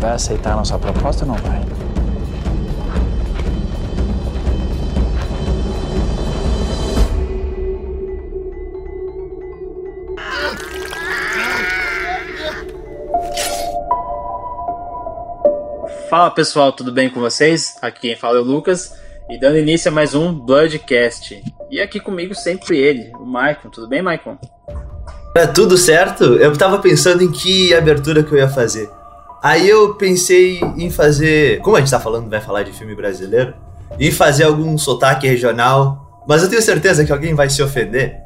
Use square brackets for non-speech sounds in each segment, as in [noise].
Vai aceitar a nossa proposta ou não vai? Fala pessoal, tudo bem com vocês? Aqui quem fala é o Lucas e dando início a mais um Bloodcast. E aqui comigo sempre ele, o Maicon. Tudo bem, Maicon? É tudo certo? Eu tava pensando em que abertura que eu ia fazer. Aí eu pensei em fazer. Como a gente tá falando, vai falar de filme brasileiro, em fazer algum sotaque regional, mas eu tenho certeza que alguém vai se ofender.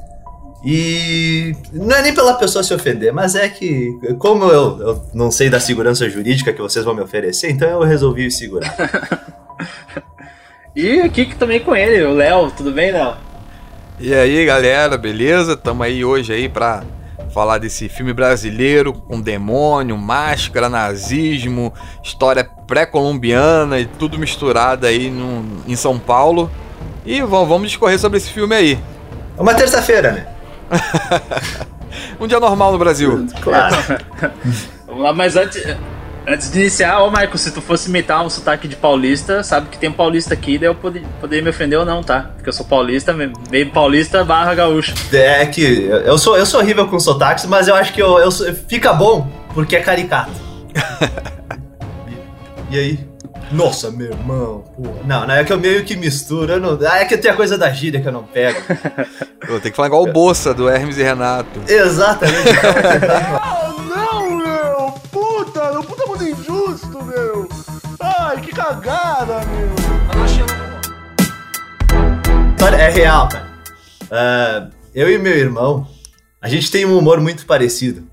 E não é nem pela pessoa se ofender, mas é que, como eu, eu não sei da segurança jurídica que vocês vão me oferecer, então eu resolvi segurar. [laughs] e aqui também com ele, o Léo. Tudo bem, Léo? E aí, galera, beleza? Tamo aí hoje aí pra falar desse filme brasileiro com demônio, máscara, nazismo, história pré-colombiana e tudo misturado aí no, em São Paulo. E vamos, vamos discorrer sobre esse filme aí. É uma terça-feira, né? [laughs] um dia normal no Brasil. Claro. [laughs] Vamos lá, mas antes, antes de iniciar, ô Marco, se tu fosse imitar um sotaque de paulista, sabe que tem um paulista aqui, daí eu poderia, poderia me ofender ou não, tá? Porque eu sou paulista, meio paulista barra gaúcho. É que eu sou, eu sou horrível com sotaques, mas eu acho que eu, eu fica bom porque é caricato. [laughs] e, e aí? Nossa, meu irmão, pô. Não, não, é que eu meio que misturo. Não... Ah, é que tem a coisa da gíria que eu não pego. [laughs] Tem que falar igual o Bolsa, do Hermes e Renato. Exatamente. [laughs] cagada, meu! É real, cara. Uh, eu e meu irmão, a gente tem um humor muito parecido.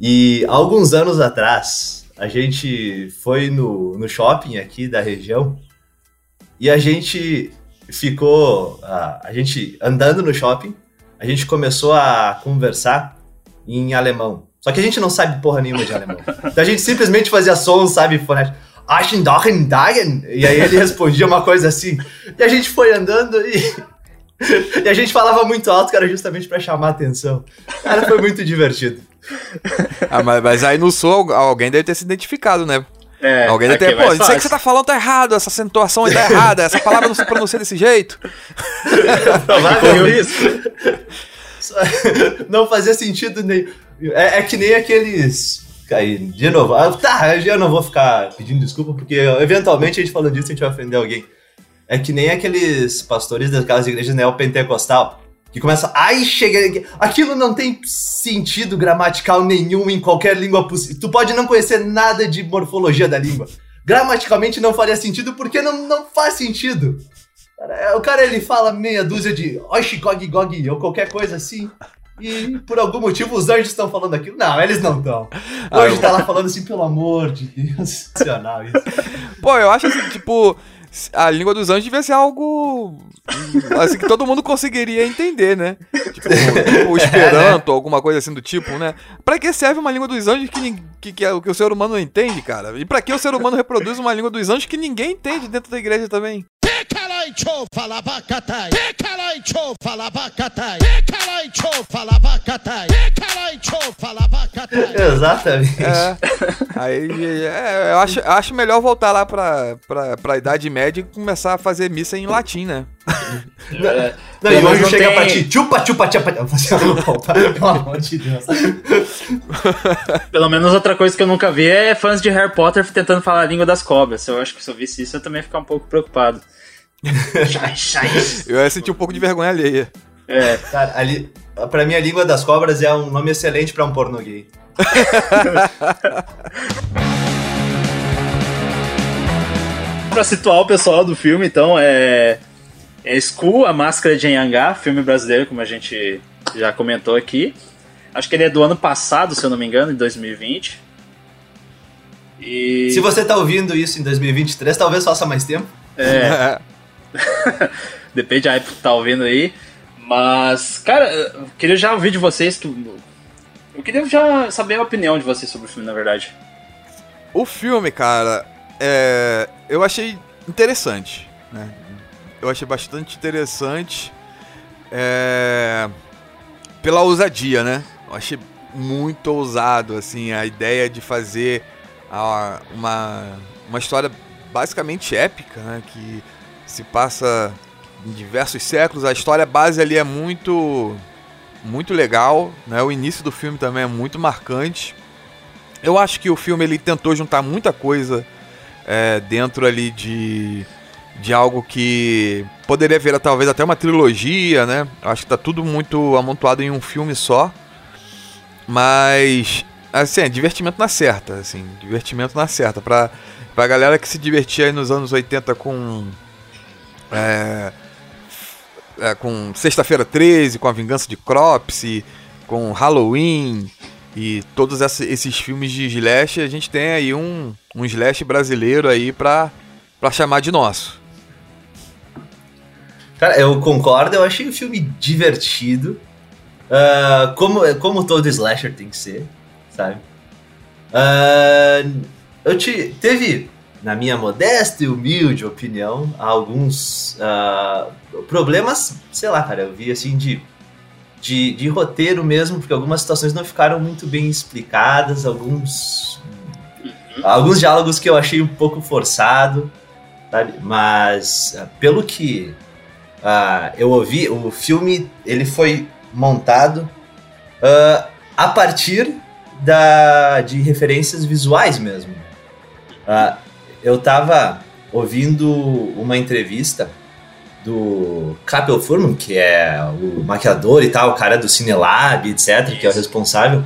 E alguns anos atrás, a gente foi no, no shopping aqui da região e a gente ficou. A, a gente andando no shopping, a gente começou a conversar em alemão. Só que a gente não sabe porra nenhuma de alemão. [laughs] Então a gente simplesmente fazia sons, sabe, fonéticos. E aí ele respondia uma coisa assim. E a gente foi andando e. [laughs] E a gente falava muito alto, cara, justamente para chamar a atenção. Cara, foi muito divertido ah, mas, mas, aí no sul alguém deve ter se identificado, né? É, alguém deve ter, é pô, isso aí que você tá falando tá errado, essa acentuação aí tá errada, essa palavra não se pronuncia desse jeito. [laughs] Não, isso. [laughs] não fazia sentido nem. É, é, que nem aqueles. Aí, de novo, ah, tá, eu não vou ficar pedindo desculpa, porque eventualmente a gente falando disso a gente vai ofender alguém. É que nem aqueles pastores daquelas igrejas neopentecostal que começa. Ai, chega. Aquilo não tem sentido gramatical nenhum em qualquer língua possível. Tu pode não conhecer nada de morfologia da língua. Gramaticalmente não faria sentido porque não, não faz sentido. O cara ele fala meia dúzia de oxi, gog, gog, ou qualquer coisa assim. E por algum motivo os anjos estão falando aquilo. Não, eles não estão. O anjo tá lá falando assim, pelo amor de Deus. [laughs] Sensacional isso. Pô, eu acho assim, tipo, a língua dos anjos devia ser algo assim que todo mundo conseguiria entender, né? Tipo, tipo [laughs] o Esperanto, alguma coisa assim do tipo, né? Pra que serve uma língua dos anjos que, que, que, é, que o ser humano não entende, cara? E pra que o ser humano reproduz uma língua dos anjos que ninguém entende dentro da igreja também? Exatamente. É, aí, é, eu acho, acho melhor voltar lá pra, pra, pra Idade Média e começar a fazer missa em latim, né? É, não, e hoje chega tem... pra ti, chupa, chupa, chupa. Pelo amor de Deus. [laughs] Pelo menos outra coisa que eu nunca vi é fãs de Harry Potter tentando falar a língua das cobras. Eu acho que se eu visse isso, eu também ia ficar um pouco preocupado. Eu ia sentir um pouco de vergonha alheia. É. Cara, ali, pra mim, a língua das cobras é um nome excelente pra um porno gay. [laughs] pra situar o pessoal do filme, então, é. É Skull, a Máscara de Anhangá, filme brasileiro, como a gente já comentou aqui. Acho que ele é do ano passado, se eu não me engano, em 2020. E... Se você tá ouvindo isso em 2023, talvez faça mais tempo. É. [laughs] [laughs] Depende da época que tá ouvindo aí. Mas, cara, eu queria já ouvir de vocês que. Eu queria já saber a opinião de vocês sobre o filme, na verdade. O filme, cara, é... eu achei interessante, né? Eu achei bastante interessante é... pela ousadia, né? Eu achei muito ousado, assim, a ideia de fazer uma, uma história basicamente épica, né? Que se passa em diversos séculos. A história base ali é muito muito legal, né? O início do filme também é muito marcante. Eu acho que o filme ele tentou juntar muita coisa é, dentro ali de de algo que poderia virar talvez até uma trilogia, né? Acho que tá tudo muito amontoado em um filme só. Mas assim, é divertimento na certa, assim, divertimento na certa pra pra galera que se divertia aí nos anos 80 com é, é, com Sexta-feira 13, com A Vingança de Cropsy, com Halloween e todos esses filmes de slash, a gente tem aí um, um slash brasileiro aí pra, pra chamar de nosso. Cara, eu concordo, eu achei o filme divertido. Ah, como, como todo slasher tem que ser, sabe? Ah, eu te, teve, na minha modesta e humilde opinião, alguns ah, problemas, sei lá, cara, eu vi assim de, de, de roteiro mesmo, porque algumas situações não ficaram muito bem explicadas, alguns, alguns diálogos que eu achei um pouco forçado, sabe? Mas ah, pelo que ah, eu ouvi, o filme ele foi montado a partir da, de referências visuais mesmo. Ah, eu tava ouvindo uma entrevista do Capel Furman, que é o maquiador e tal, o cara do Cinelab, etc., que é o responsável.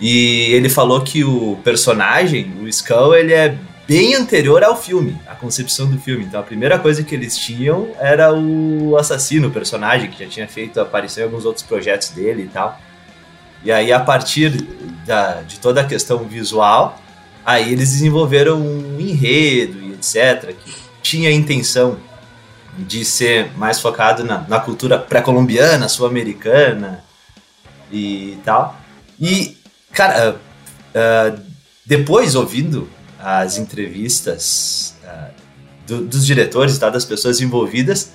E ele falou que o personagem, o Skull, ele é bem anterior ao filme, à concepção do filme. Então a primeira coisa que eles tinham era o assassino, o personagem, que já tinha feito aparecer em alguns outros projetos dele e tal. E aí, a partir da, de toda a questão visual, aí eles desenvolveram um enredo e etc., que tinha a intenção de ser mais focado na, na cultura pré-colombiana, sul-americana e tal. E, cara, ah, ah, depois ouvindo as entrevistas ah, do- dos diretores tal, das pessoas envolvidas,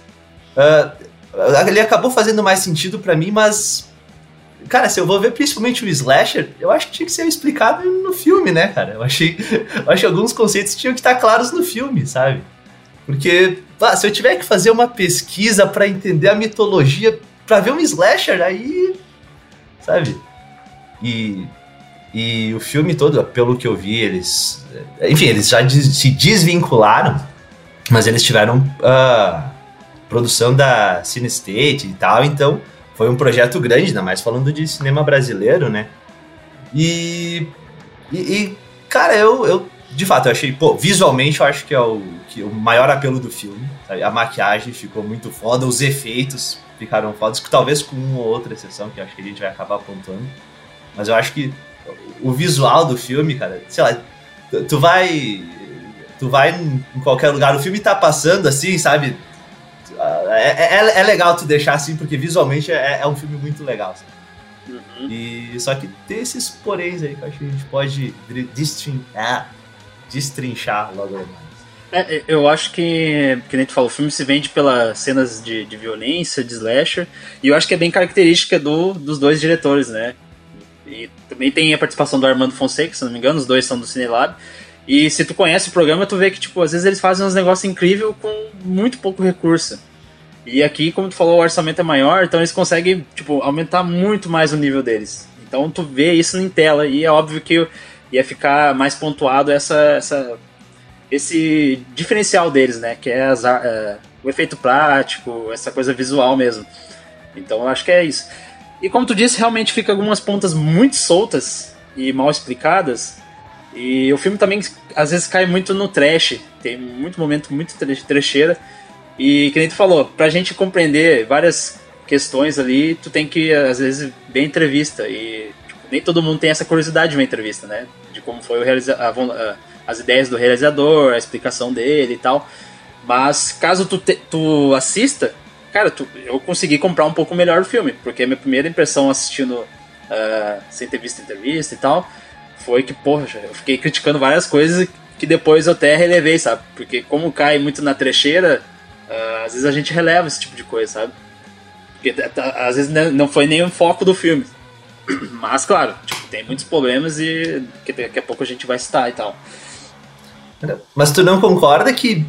ele acabou fazendo mais sentido pra mim, mas Cara, se eu vou ver principalmente o slasher, eu acho que tinha que ser explicado no filme, né, cara? Eu achei, eu acho que alguns conceitos tinham que estar claros no filme, sabe? Porque, pá, se eu tiver que fazer uma pesquisa pra entender a mitologia, pra ver um slasher, aí. Sabe? E. E o filme todo, pelo que eu vi, eles. Enfim, eles já se desvincularam, mas eles tiveram ah, produção da Cine State e tal, então foi um projeto grande, ainda mais falando de cinema brasileiro, né? E. E, e, cara, eu, eu. De fato, eu achei. Pô, visualmente eu acho que é o, que, o maior apelo do filme. sabe? A maquiagem ficou muito foda, os efeitos ficaram fodas, talvez com uma ou outra exceção, que eu acho que a gente vai acabar apontando. Mas eu acho que o visual do filme, cara, sei lá, tu- tu vai. Tu vai em qualquer lugar, o filme tá passando assim, sabe? É, é, é legal tu deixar assim, porque visualmente é, é um filme muito legal. sabe? E só que tem esses poréns aí que eu acho que a gente pode destrinchar, destrinchar logo mais. É, eu acho que, que nem tu falou, o filme se vende pelas cenas de, de violência, de slasher, e eu acho que é bem característica do, dos dois diretores, né? E também tem a participação do Armando Fonseca, se não me engano, os dois são do Cinelab. E se tu conhece o programa, tu vê que, tipo, às vezes eles fazem uns negócios incríveis com muito pouco recurso. E aqui, como tu falou, o orçamento é maior, então eles conseguem, tipo, aumentar muito mais o nível deles. Então tu vê isso em tela, e é óbvio que ia ficar mais pontuado essa, essa esse diferencial deles, né? Que é as é, o efeito prático, essa coisa visual mesmo. Então eu acho que é isso. E como tu disse, realmente fica algumas pontas muito soltas e mal explicadas. E o filme também às vezes cai muito no trash. Tem muito momento muito tre- trecheira. E que nem tu falou, pra gente compreender várias questões ali, tu tem que às vezes ver entrevista. E tipo, nem todo mundo tem essa curiosidade de ver entrevista, né? De como foi o realiza a as ideias do realizador, a explicação dele e tal. Mas caso tu, te- tu assista, cara, tu- eu consegui comprar um pouco melhor o filme, porque a minha primeira impressão assistindo ah, sem ter visto entrevista e tal foi que, poxa, eu fiquei criticando várias coisas que depois eu até relevei, sabe? Porque como cai muito na trecheira, ah, às vezes a gente releva esse tipo de coisa, sabe? Porque tá- às vezes não foi nem o foco do filme. [clears throat] Mas, claro, tipo, tem muitos problemas e que daqui a pouco a gente vai citar e tal. Mas tu não concorda que,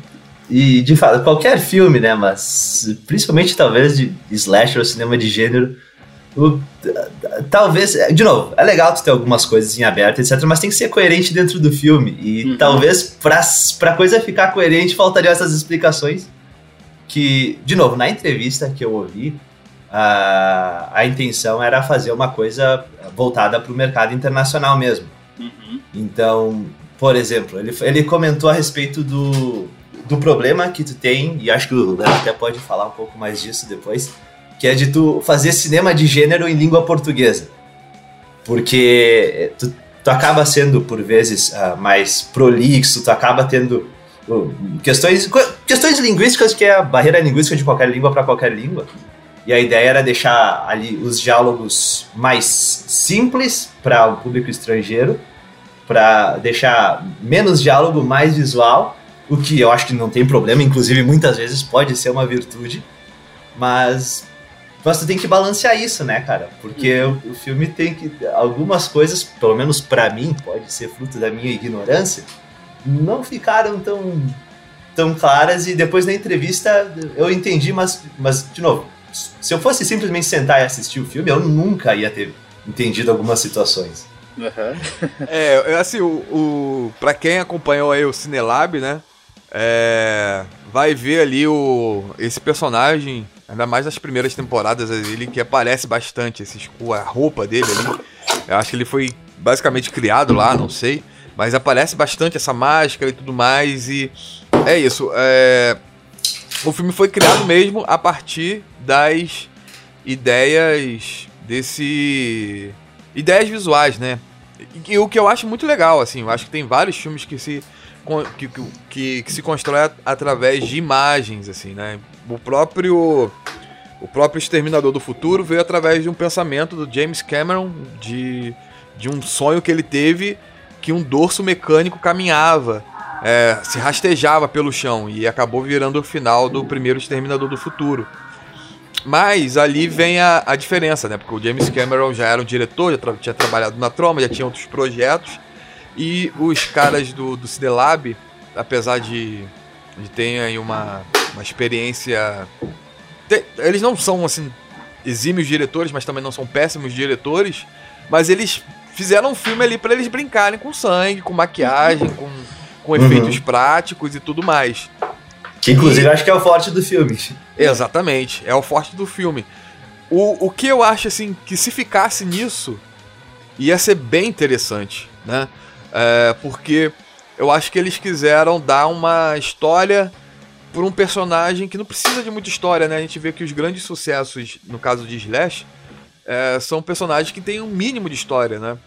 e de fato, qualquer filme, né, mas principalmente talvez de slasher ou cinema de gênero, o, talvez, de novo, é legal tu ter algumas coisas em aberto, etc, mas tem que ser coerente dentro do filme, e Uhum. talvez pra, pra coisa ficar coerente faltariam essas explicações, que, de novo, na entrevista que eu ouvi, a, a intenção era fazer uma coisa voltada para o mercado internacional mesmo. Uhum. Então, por exemplo, ele, ele comentou a respeito do, do problema que tu tem, e acho que o Léo até pode falar um pouco mais disso depois, que é de tu fazer cinema de gênero em língua portuguesa. Porque tu, tu acaba sendo, por vezes, ah, mais prolixo, tu acaba tendo uh, questões, questões linguísticas, que é a barreira linguística de qualquer língua para qualquer língua. E a ideia era deixar ali os diálogos mais simples para o público estrangeiro, para deixar menos diálogo, mais visual, o que eu acho que não tem problema, inclusive muitas vezes pode ser uma virtude, mas, mas tu tem que balancear isso, né, cara? Porque o, o filme tem que. Algumas coisas, pelo menos para mim, pode ser fruto da minha ignorância, não ficaram tão, tão claras e depois na entrevista eu entendi, mas, mas de novo, se eu fosse simplesmente sentar e assistir o filme, eu nunca ia ter entendido algumas situações. Uhum. É, assim, o, o, pra quem acompanhou aí o Cinelab, né? É, vai ver ali o, esse personagem, ainda mais nas primeiras temporadas dele, que aparece bastante, esse, escu- a roupa dele ali. Eu acho que ele foi basicamente criado lá, não sei. Mas aparece bastante essa máscara e tudo mais. E é isso. É, o filme foi criado mesmo a partir das ideias desse. ideias visuais, né? E, o que eu acho muito legal, assim, eu acho que tem vários filmes que se. que, que, que, se constrói através de imagens, assim, né? O próprio. O próprio Exterminador do Futuro veio através de um pensamento do James Cameron, de, de um sonho que ele teve que um dorso mecânico caminhava, é, se rastejava pelo chão e acabou virando o final do primeiro Exterminador do Futuro. Mas ali vem a, a diferença, né? Porque o James Cameron já era um diretor, já tra- tinha trabalhado na Troma, já tinha outros projetos. E os caras do, do Cidelab, apesar de, de terem aí uma, uma experiência. eles não são, assim, exímios diretores, mas também não são péssimos diretores. Mas eles fizeram um filme ali pra eles brincarem com sangue, com maquiagem, com, com efeitos práticos e tudo mais. Que inclusive eu acho que é o forte do filme. Exatamente, é o forte do filme. O, o que eu acho, assim, que se ficasse nisso, ia ser bem interessante, né? É, porque eu acho que eles quiseram dar uma história por um personagem que não precisa de muita história, né? A gente vê que os grandes sucessos, no caso de Slash, é, são personagens que têm um mínimo de história, né?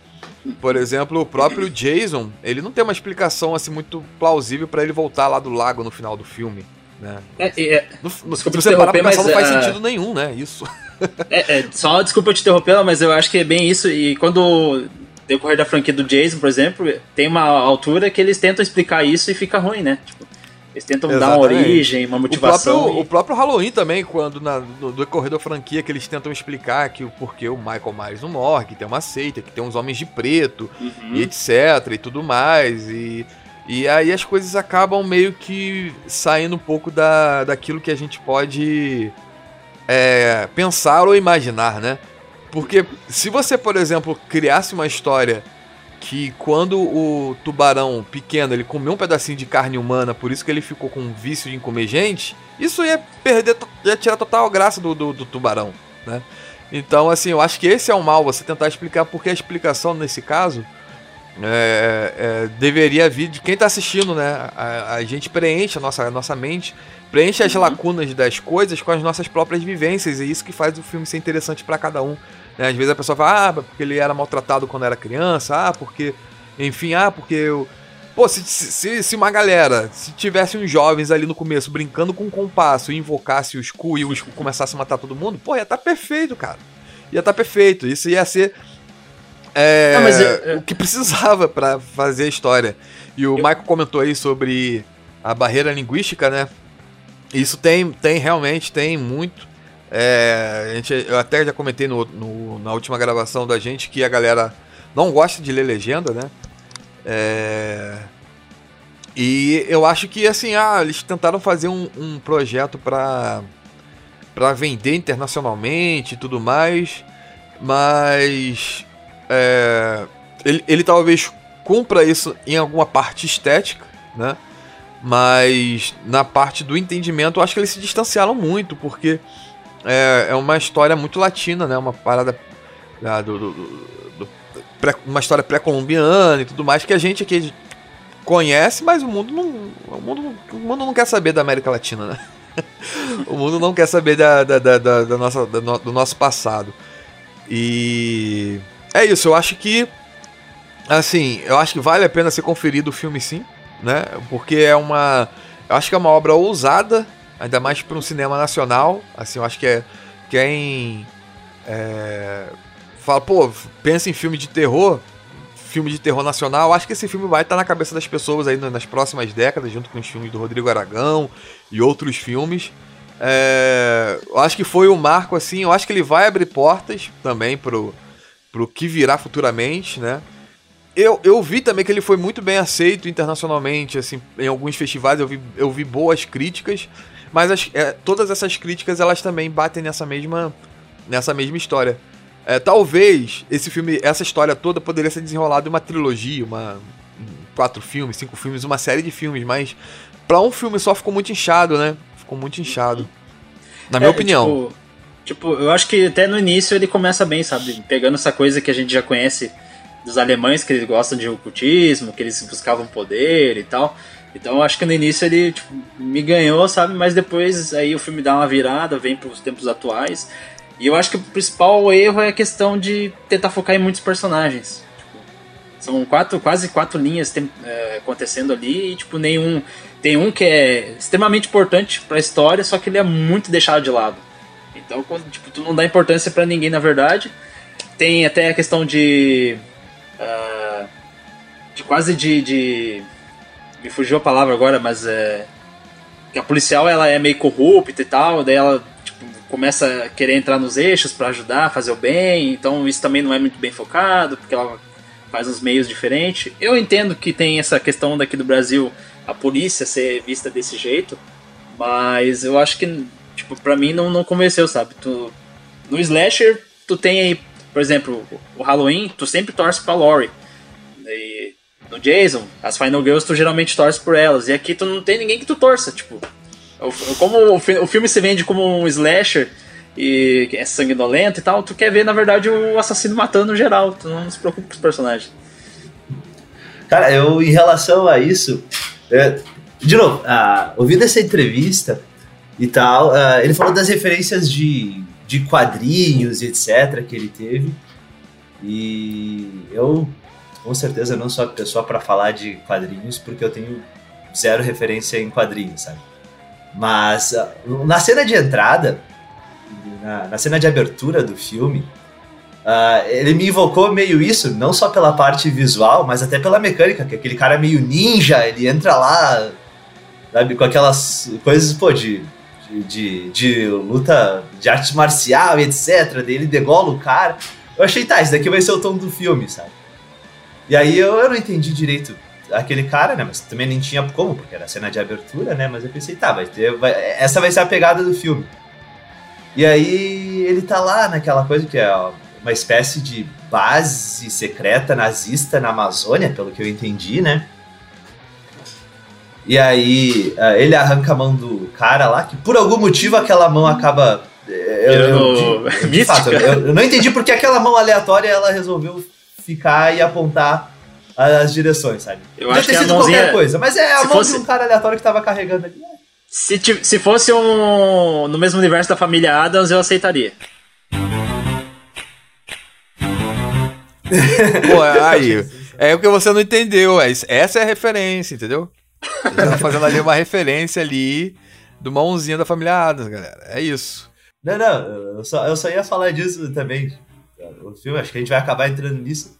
Por exemplo, o próprio Jason, ele não tem uma explicação assim muito plausível pra ele voltar lá do lago no final do filme, né? É, é, No, no, se você parar pra pensar, não mas, faz ah, sentido nenhum, né? Isso. É, é, só desculpa te interromper, mas eu acho que é bem isso. E quando decorrer da franquia do Jason, por exemplo, tem uma altura que eles tentam explicar isso e fica ruim, né? Tipo, eles tentam dar uma Exatamente. origem, uma O motivação. próprio, e- o próprio Halloween também, quando na, no decorrer da franquia que eles tentam explicar que o porquê o Michael Myers não morre, que tem uma seita, que tem uns homens de preto, Uhum. e etc, e tudo mais, e, e aí as coisas acabam meio que saindo um pouco da, daquilo que a gente pode é, pensar ou imaginar, né? Porque se você, por exemplo, criasse uma história que quando o tubarão pequeno ele comeu um pedacinho de carne humana, por isso que ele ficou com um vício em comer gente, isso ia perder, ia tirar total graça do, do, do tubarão, né? Então, assim, eu acho que esse é o mal, você tentar explicar, porque a explicação nesse caso é, é, deveria vir de quem tá assistindo, né? A, a gente preenche a nossa, a nossa mente, preenche as lacunas das coisas com as nossas próprias vivências, e é isso que faz o filme ser interessante para cada um. Né? Às vezes a pessoa fala, ah, porque ele era maltratado quando era criança, ah, porque. Enfim, ah, porque eu. Pô, se, se, se uma galera, se tivesse uns jovens ali no começo brincando com um compasso e invocasse o Skull e o Skull começasse a matar todo mundo, pô, ia estar perfeito, cara. Ia estar perfeito. Isso ia ser é, Não, mas eu- eu- o que precisava pra fazer a história. E o Michael comentou aí sobre a barreira linguística, né? Isso tem, tem realmente, tem muito. É, a gente, eu até já comentei no, no- na última gravação da gente que a galera não gosta de ler legenda, né? É... E eu acho que, assim, ah, eles tentaram fazer um, um projeto para para vender internacionalmente e tudo mais, mas é, ele, ele talvez cumpra isso em alguma parte estética, né? Mas na parte do entendimento, eu acho que eles se distanciaram muito, porque é, é uma história muito latina, né? Uma parada ah, do, do, do pré, uma história pré-colombiana e tudo mais que a gente aqui conhece, mas o mundo não, o mundo, o mundo não quer saber da América Latina, né? [laughs] o mundo não quer saber da, da, da, da, nossa, do nosso passado. E é isso, eu acho que assim, eu acho que vale a pena ser conferido o filme sim, né? Porque é uma, eu acho que é uma obra ousada, ainda mais para um cinema nacional. Assim, eu acho que é quem é, fala, pô, pensa em filme de terror, filme de terror nacional, acho que esse filme vai estar na cabeça das pessoas aí nas próximas décadas, junto com os filmes do Rodrigo Aragão e outros filmes. É, eu acho que foi um marco, assim, eu acho que ele vai abrir portas também pro, pro que virá futuramente, né? Eu, eu vi também que ele foi muito bem aceito internacionalmente, assim, em alguns festivais eu vi, eu vi boas críticas, mas as, é, todas essas críticas elas também batem nessa mesma, nessa mesma história. É, talvez esse filme, essa história toda poderia ser desenrolada em uma trilogia, uma quatro filmes, cinco filmes, uma série de filmes, mas para um filme só ficou muito inchado, né? Ficou muito inchado. Na minha É, opinião. Tipo, tipo, eu acho que até no início ele começa bem, sabe? Pegando essa coisa que a gente já conhece dos alemães, que eles gostam de ocultismo, que eles buscavam poder e tal. Então eu acho que no início ele tipo, me ganhou, sabe? Mas depois aí o filme dá uma virada, vem para os tempos atuais. E eu acho que o principal erro é a questão de tentar focar em muitos personagens. Tipo, são quatro, quase quatro linhas tem, é, acontecendo ali e tipo nenhum tem um que é extremamente importante para a história, só que ele é muito deixado de lado. Então, quando tipo, tu não dá importância para ninguém na verdade. Tem até a questão de uh, de quase de, de me fugiu a palavra agora, mas é a policial ela é meio corrupta e tal, daí ela tipo, começa a querer entrar nos eixos para ajudar, fazer o bem, então isso também não é muito bem focado, porque ela faz uns meios diferentes. Eu entendo que tem essa questão daqui do Brasil, a polícia ser vista desse jeito, mas eu acho que, tipo, pra mim não, não convenceu, sabe? Tu, no Slasher, tu tem aí, por exemplo, o Halloween, tu sempre torce pra Laurie. E no Jason, as Final Girls, tu geralmente torce por elas. E aqui tu não tem ninguém que tu torça, tipo. Como o filme se vende como um slasher e é sanguinolento e tal, tu quer ver, na verdade, o assassino matando no geral. Tu não se preocupa com os personagens. Cara, eu, em relação a isso, é, de novo, ouvindo essa entrevista e tal, ele falou das referências de, de quadrinhos e etc. que ele teve. E eu, com certeza, não sou a pessoa para falar de quadrinhos, porque eu tenho zero referência em quadrinhos, sabe? Mas ah, na cena de entrada, na, na cena de abertura do filme, Uh, ele me invocou meio isso, não só pela parte visual, mas até pela mecânica, que aquele cara meio ninja, ele entra lá, sabe, com aquelas coisas, pô, de, de, de, de luta de arte marcial e etc. Daí ele degola o cara. Eu achei, tá, isso daqui vai ser o tom do filme, sabe? E aí eu, eu não entendi direito aquele cara, né? Mas também nem tinha como, porque era cena de abertura, né? Mas eu pensei, tá, vai ter, vai, essa vai ser a pegada do filme. E aí ele tá lá naquela coisa que é uma espécie de base secreta nazista na Amazônia, pelo que eu entendi, né? E aí uh, ele arranca a mão do cara lá, que por algum motivo aquela mão acaba. Eu, eu, de, de fato, eu, eu, não entendi porque aquela mão aleatória ela resolveu ficar e apontar as direções, sabe? Eu Podia acho ter que sido a mãozinha, qualquer coisa, mas é a mão fosse... de um cara aleatório que tava carregando ali. Se, se fosse um no mesmo universo da família Adams, eu aceitaria. [laughs] Pô, aí, é o que você não entendeu, é, essa é a referência, entendeu? Ele tá fazendo ali uma referência ali do mãozinha da família Adams, galera. É isso. Não, não, eu só, eu só ia falar disso também. O filme, acho que a gente vai acabar entrando nisso.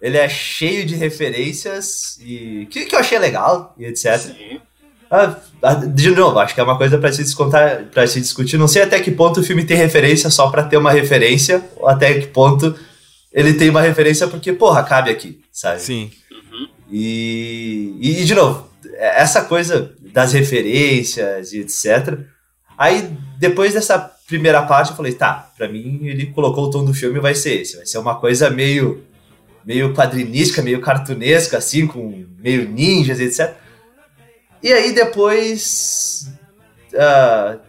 Ele é cheio de referências e que, que eu achei legal e etc. Sim. Ah, de novo, acho que é uma coisa para se descontar, para se discutir. Não sei até que ponto o filme tem referência só para ter uma referência, ou até que ponto ele tem uma referência porque, porra, cabe aqui, sabe? Sim. E, e, de novo, essa coisa das referências e etc. Aí, depois dessa primeira parte, eu falei, tá, pra mim ele colocou o tom do filme vai ser esse. Vai ser uma coisa meio, meio quadrinística, meio cartunesca, assim, com meio ninjas, etc. E aí, depois. Uh,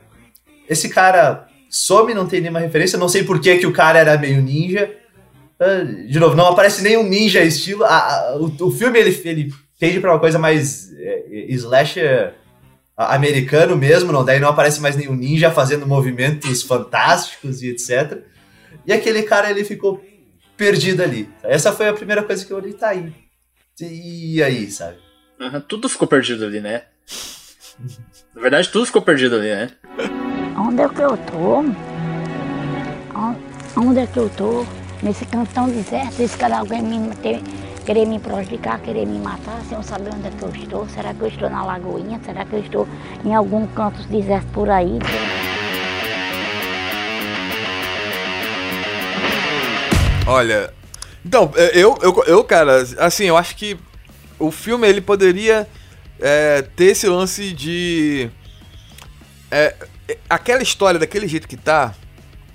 esse cara some, não tem nenhuma referência. Não sei por que, que o cara era meio ninja. Uh, de novo, não aparece nenhum ninja estilo. O, o filme ele, ele tende pra uma coisa mais é, slasher americano mesmo, não, daí não aparece mais nenhum ninja fazendo movimentos fantásticos e etc. E aquele cara ele ficou perdido ali. Essa foi a primeira coisa que eu olhei, tá aí. E aí, sabe? Uhum, tudo ficou perdido ali, né? Na verdade, tudo ficou perdido ali, né? Onde é que eu tô? Onde é que eu tô? Nesse cantão deserto, esse cara alguém me ter, querer me prejudicar, querer me matar, sem saber onde é que eu estou. Será que eu estou na lagoinha? Será que eu estou em algum canto deserto por aí? Olha, então, eu, eu, eu, cara, assim, eu acho que o filme ele poderia é, ter esse lance de. É, aquela história daquele jeito que tá,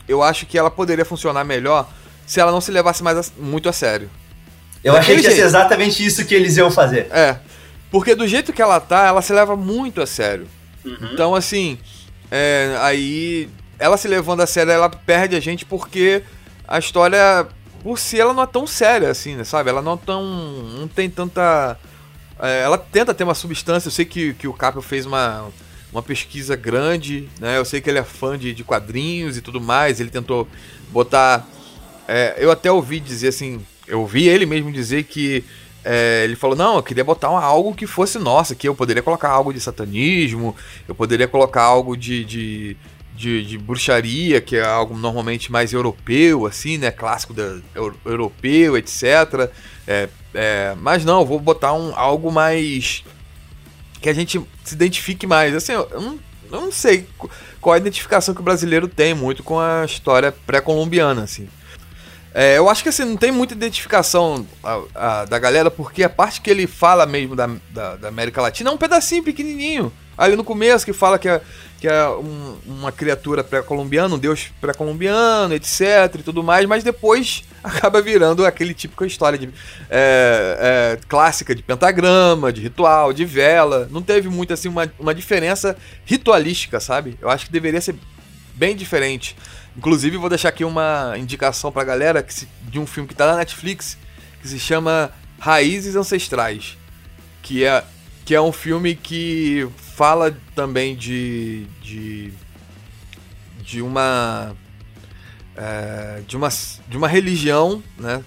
eu acho que ela poderia funcionar melhor se ela não se levasse mais a, muito a sério. Eu achei que ia ser exatamente isso que eles iam fazer. É. Porque do jeito que ela tá, ela se leva muito a sério. Uhum. Então, assim, é, aí ela se levando a sério, ela perde a gente porque a história, por si, ela não é tão séria, assim, né, sabe? Ela não, tão, não tem tanta. É, ela tenta ter uma substância. Eu sei que, que o Capel fez uma, uma pesquisa grande, né? Eu sei que ele é fã de, de quadrinhos e tudo mais. Ele tentou botar. É, eu até ouvi dizer assim, eu vi ele mesmo dizer que é, ele falou: não, eu queria botar algo que fosse nossa, que eu poderia colocar algo de satanismo, eu poderia colocar algo de, de, de, de bruxaria, que é algo normalmente mais europeu, assim, né? Clássico da, europeu, etc. É, é, mas não, eu vou botar um, algo mais. que a gente se identifique mais. Assim, eu, eu não, eu não sei qual a identificação que o brasileiro tem muito com a história pré-colombiana, assim. É, eu acho que assim, não tem muita identificação a, a, da galera, porque a parte que ele fala mesmo da, da, da, América Latina é um pedacinho pequenininho. Ali no começo, que fala que é, que é um, uma criatura pré-colombiana, um deus pré-colombiano, etc. e tudo mais, mas depois [laughs] acaba virando aquele típico história de, é, é, clássica de pentagrama, de ritual, de vela. Não teve muito assim uma, uma diferença ritualística, sabe? Eu acho que deveria ser bem diferente. Inclusive, vou deixar aqui uma indicação pra galera se, de um filme que tá na Netflix, que se chama Raízes Ancestrais. Que é, que é um filme que fala também de. de, de uma. É, de, uma, de uma religião, né?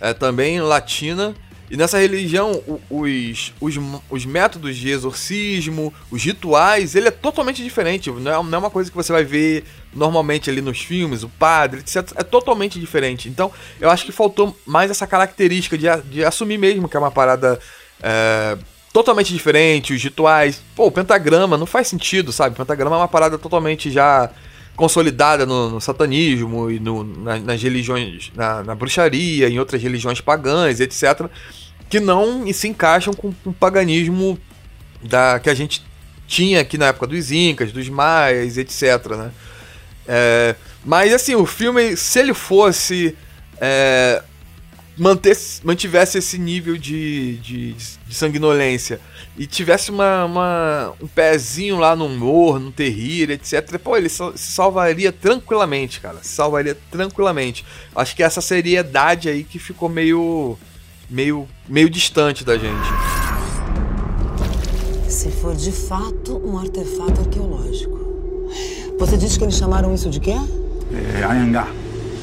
É, também latina, e nessa religião, os, os, os métodos de exorcismo, os rituais, ele é totalmente diferente. Não é, não é uma coisa que você vai ver normalmente ali nos filmes, o padre, etc. É totalmente diferente. Então, eu acho que faltou mais essa característica de, de assumir mesmo que é uma parada é, totalmente diferente, os rituais. Pô, o pentagrama não faz sentido, sabe? O pentagrama é uma parada totalmente já consolidada no, no satanismo e no, na, nas religiões, na, na, bruxaria, em outras religiões pagãs, etc., que não se encaixam com, com o paganismo da, que a gente tinha aqui na época dos Incas, dos Maias, etc., né? É, mas assim, o filme, se ele fosse é, manter, mantivesse esse nível de, de, de sanguinolência e tivesse uma, uma, um pezinho lá no humor, no terrir, etc., pô, ele se salvaria tranquilamente, cara. Se salvaria tranquilamente. Acho que essa seriedade aí que ficou meio. meio, meio distante da gente. Se for de fato um artefato arqueológico. Você disse que eles chamaram isso de quê? É, Anhangá.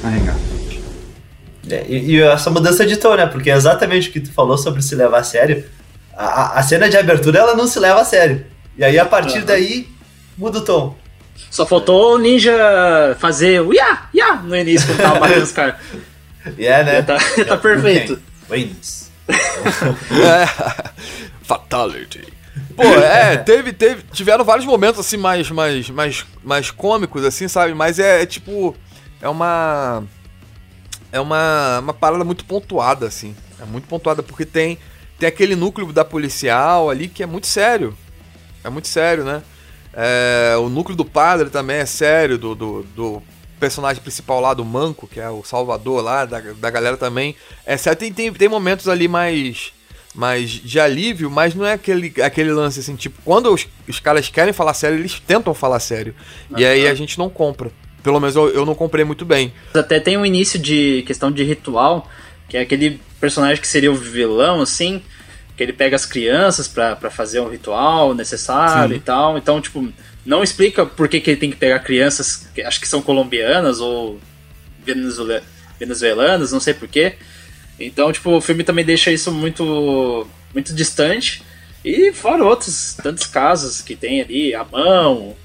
Anhangá. É, e, e, essa mudança de tom, né? Porque é exatamente o que tu falou sobre se levar a sério. A, a cena de abertura ela não se leva a sério. E aí a partir uhum. daí muda o tom. Só faltou o ninja fazer o ya, ya no início quando tava matando os caras. [laughs] Yeah, né? Tá, tá perfeito. Wins. [laughs] é, fatality. Pô, é, teve, teve, tiveram vários momentos assim mais, mais, mais, mais cômicos, assim, sabe? Mas é, é tipo, é uma é uma, uma parada muito pontuada, assim. É muito pontuada porque tem, tem aquele núcleo da policial ali que é muito sério. É muito sério, né? É, o núcleo do padre também é sério, do, do, do, personagem principal lá, do Manco, que é o Salvador lá, da, da galera também. É sério, tem, tem, tem momentos ali mais mais de alívio, mas não é aquele, aquele lance assim, tipo, quando os, os caras querem falar sério, eles tentam falar sério. Uhum. E aí a gente não compra. Pelo menos eu, eu não comprei muito bem. Até tem um início de questão de ritual, que é aquele personagem que seria o vilão, assim, que ele pega as crianças para fazer um ritual necessário Sim. e tal. Então, tipo, não explica por que, que ele tem que pegar crianças, que acho que são colombianas ou venezuelanas, não sei porquê. Então, tipo, o filme também deixa isso muito, muito distante. E fora outros tantos casos que tem ali, a mão.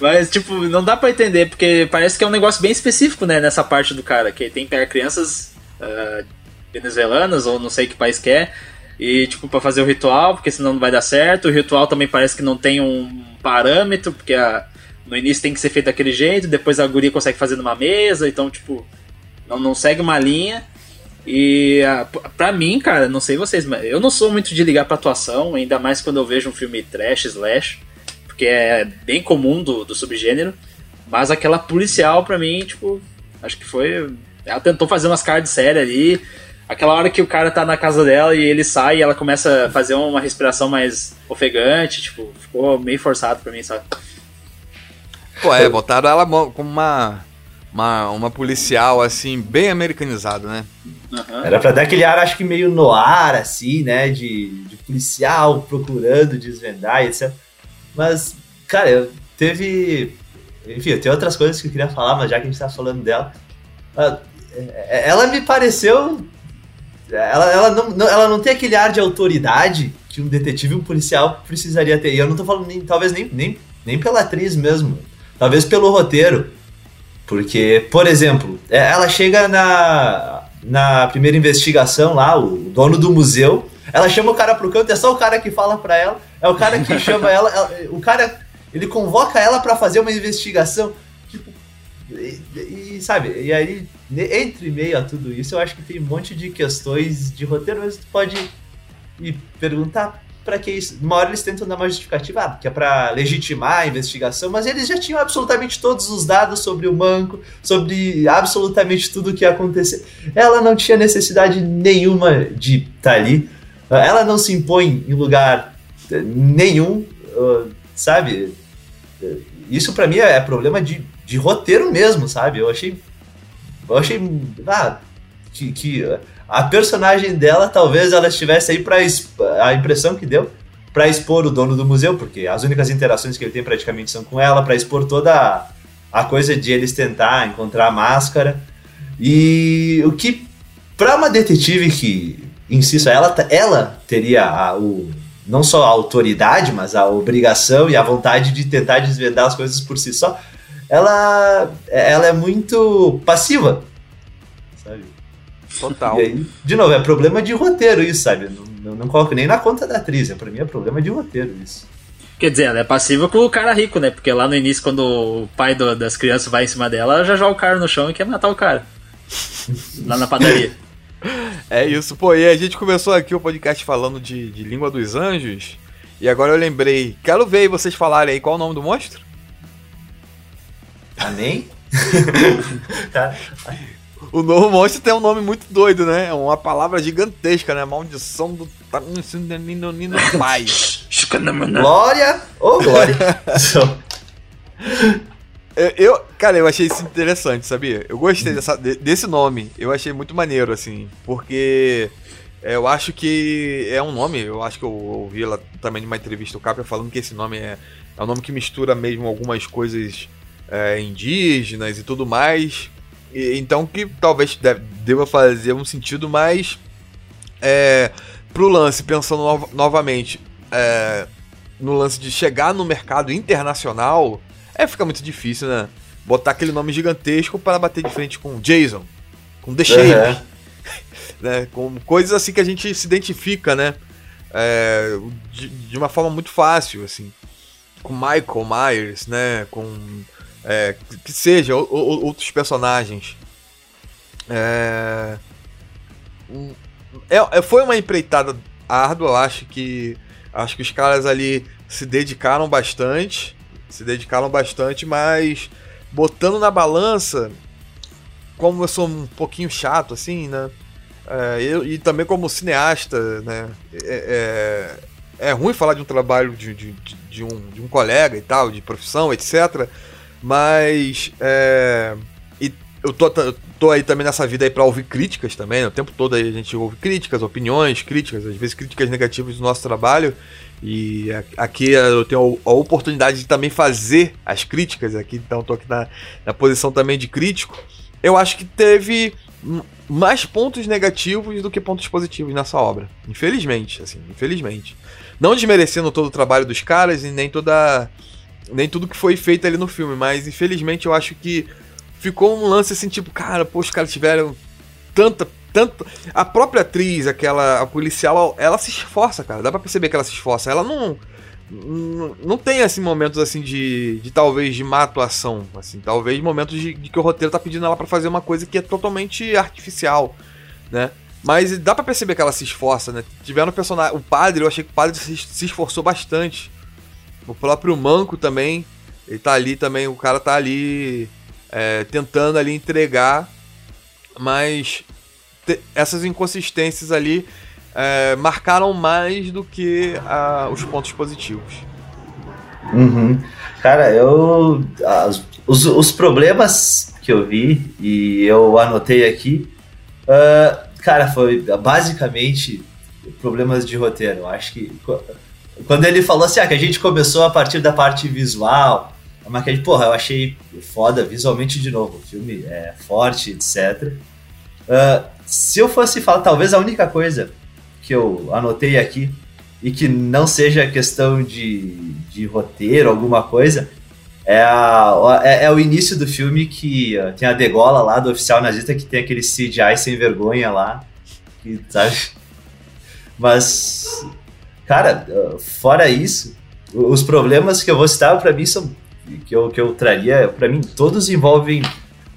Mas, tipo, não dá para entender, porque parece que é um negócio bem específico, né, nessa parte do cara, que tem pegar crianças uh, venezuelanas, ou não sei que país que é, e, tipo, pra fazer o ritual, porque senão não vai dar certo. O ritual também parece que não tem um parâmetro, porque a, no início tem que ser feito daquele jeito, depois a guria consegue fazer numa mesa, então, tipo, não, não segue uma linha. E a, pra mim, cara, não sei vocês, mas eu não sou muito de ligar pra atuação, ainda mais quando eu vejo um filme trash, slash, porque é bem comum do, do subgênero. Mas aquela policial, pra mim, tipo, acho que foi. Ela tentou fazer umas cards sérias ali. Aquela hora que o cara tá na casa dela e ele sai e ela começa a fazer uma respiração mais ofegante, tipo, ficou meio forçado pra mim, sabe? Pô, é, botaram ela como uma uma, uma policial, assim, bem americanizada, né? Uhum. Era pra dar aquele ar, acho que meio no ar, assim, né? De, de policial procurando desvendar, etc. Mas, cara, teve. Enfim, tem outras coisas que eu queria falar, mas já que a gente tá falando dela. Ela me pareceu. Ela, ela, não, ela não tem aquele ar de autoridade que um detetive um policial precisaria ter. E eu não tô falando nem, talvez nem, nem, nem pela atriz mesmo. Talvez pelo roteiro. Porque, por exemplo, é, ela chega na, na primeira investigação lá, o dono do museu, ela chama o cara pro canto, é só o cara que fala pra ela, é o cara que chama ela, ela, o cara, ele convoca ela para fazer uma investigação, tipo, e, e, sabe, e aí, entre meio a tudo isso, eu acho que tem um monte de questões de roteiro, mas tu pode ir perguntar para que isso. Uma hora eles tentam dar uma justificativa, ah, que é para legitimar a investigação, mas eles já tinham absolutamente todos os dados sobre o banco, sobre absolutamente tudo o que ia acontecer. Ela não tinha necessidade nenhuma de estar tá ali. Ela não se impõe em lugar nenhum, sabe? Isso para mim é problema de, de roteiro mesmo, sabe? Eu achei. Eu achei. Ah, que, que a personagem dela, talvez ela estivesse aí para a impressão que deu para expor o dono do museu, porque as únicas interações que ele tem praticamente são com ela, para expor toda a, a, coisa de eles tentar encontrar a máscara. E o que para uma detetive que, insisto, ela ela teria a, o não só a autoridade, mas a obrigação e a vontade de tentar desvendar as coisas por si só. Ela, ela é muito passiva, sabe? Total. E aí, de novo, é problema de roteiro isso, sabe? Não, não, não coloco nem na conta da atriz, é, pra mim é problema de roteiro isso. Quer dizer, ela é passiva com o cara rico, né? Porque lá no início, quando o pai do, das crianças vai em cima dela, ela já joga o cara no chão e quer matar o cara. lá na padaria. É isso, pô, e a gente começou aqui o podcast falando de, de Língua dos Anjos, e agora eu lembrei, quero ver vocês falarem aí qual é o nome do monstro? Amém? [laughs] tá. O novo monstro tem um nome muito doido, né? É uma palavra gigantesca, né? Maldição do Pai. Glória ou glória? [laughs] eu, cara, eu achei isso interessante, sabia? Eu gostei dessa, desse nome. Eu achei muito maneiro, assim, porque eu acho que é um nome. Eu acho que eu ouvi lá também numa entrevista o Capra falando que esse nome é, é um nome que mistura mesmo algumas coisas é, indígenas e tudo mais então que talvez deva fazer um sentido mais é, pro lance, pensando no, novamente é, no lance de chegar no mercado internacional, é fica muito difícil, né? Botar aquele nome gigantesco para bater de frente com Jason, com The Shape, uhum. [laughs] né? com coisas assim que a gente se identifica, né? É, de, de, uma forma muito fácil, assim, com Michael Myers, né? Com é, que seja, ou, ou, outros personagens. É... é- é- foi uma empreitada árdua, eu acho que acho que os caras ali se dedicaram bastante, se dedicaram bastante, mas botando na balança, como eu sou um pouquinho chato assim, né? É, eu- e também como cineasta, né? É, é, é ruim falar de um trabalho de, de, de- um, de um colega e tal, de profissão, etc. Mas é, e eu tô, tô aí também nessa vida aí pra ouvir críticas também, né? o tempo todo aí a gente ouve críticas, opiniões, críticas, às vezes críticas negativas do nosso trabalho. E aqui eu tenho a oportunidade de também fazer as críticas aqui, então tô aqui na, na posição também de crítico. Eu acho que teve mais pontos negativos do que pontos positivos nessa obra. Infelizmente, assim, infelizmente. Não desmerecendo todo o trabalho dos caras e nem toda nem tudo que foi feito ali no filme, mas infelizmente eu acho que ficou um lance assim, tipo, cara, pô, os caras tiveram tanta tanto a própria atriz, aquela a policial, ela se esforça, cara. Dá pra perceber que ela se esforça. Ela não não, não tem assim momentos assim de, de talvez de má atuação, assim, talvez momentos de, de que o roteiro tá pedindo ela pra fazer uma coisa que é totalmente artificial, né? Mas dá pra perceber que ela se esforça, né? Tiveram personagem, o padre, eu achei que o padre se, se esforçou bastante. O próprio Manco também, ele tá ali também, o cara tá ali é, tentando ali entregar, mas essas inconsistências ali é, marcaram mais do que ah, os pontos positivos. Uhum. Cara, eu. as- os, os problemas que eu vi e eu anotei aqui, ah, cara, foi basicamente problemas de roteiro. Eu acho que qu- quando ele falou assim, ah, que a gente começou a partir da parte visual, a maquiagem, porra, eu achei foda visualmente de novo. O filme é forte, etc. Ah, se eu fosse falar, talvez a única coisa que eu anotei aqui e que não seja questão de, de roteiro, alguma coisa, é, a- é, é o início do filme que ó, tem a degola lá do oficial nazista que tem aquele CGI sem vergonha lá, que, sabe? Mas, cara, uh, fora isso, os problemas que eu vou citar pra mim são que eu, que eu traria, pra mim, todos envolvem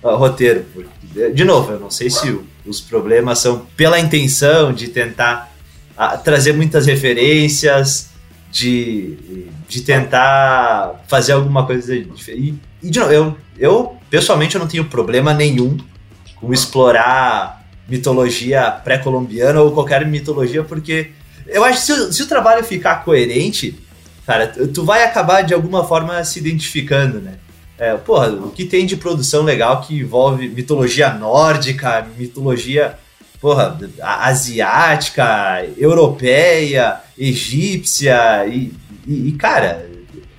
uh, roteiro. Porque, De novo, eu não sei se os problemas são pela intenção de tentar ah, trazer muitas referências, de, de tentar fazer alguma coisa diferente. E, de novo, eu, eu pessoalmente eu não tenho problema nenhum com explorar mitologia pré-colombiana ou qualquer mitologia, porque eu acho que se, o- se o trabalho ficar coerente, cara, tu vai acabar de alguma forma se identificando, né? É, porra, o que tem de produção legal que envolve mitologia nórdica, mitologia, porra, asiática, europeia, egípcia, e, e- e, cara,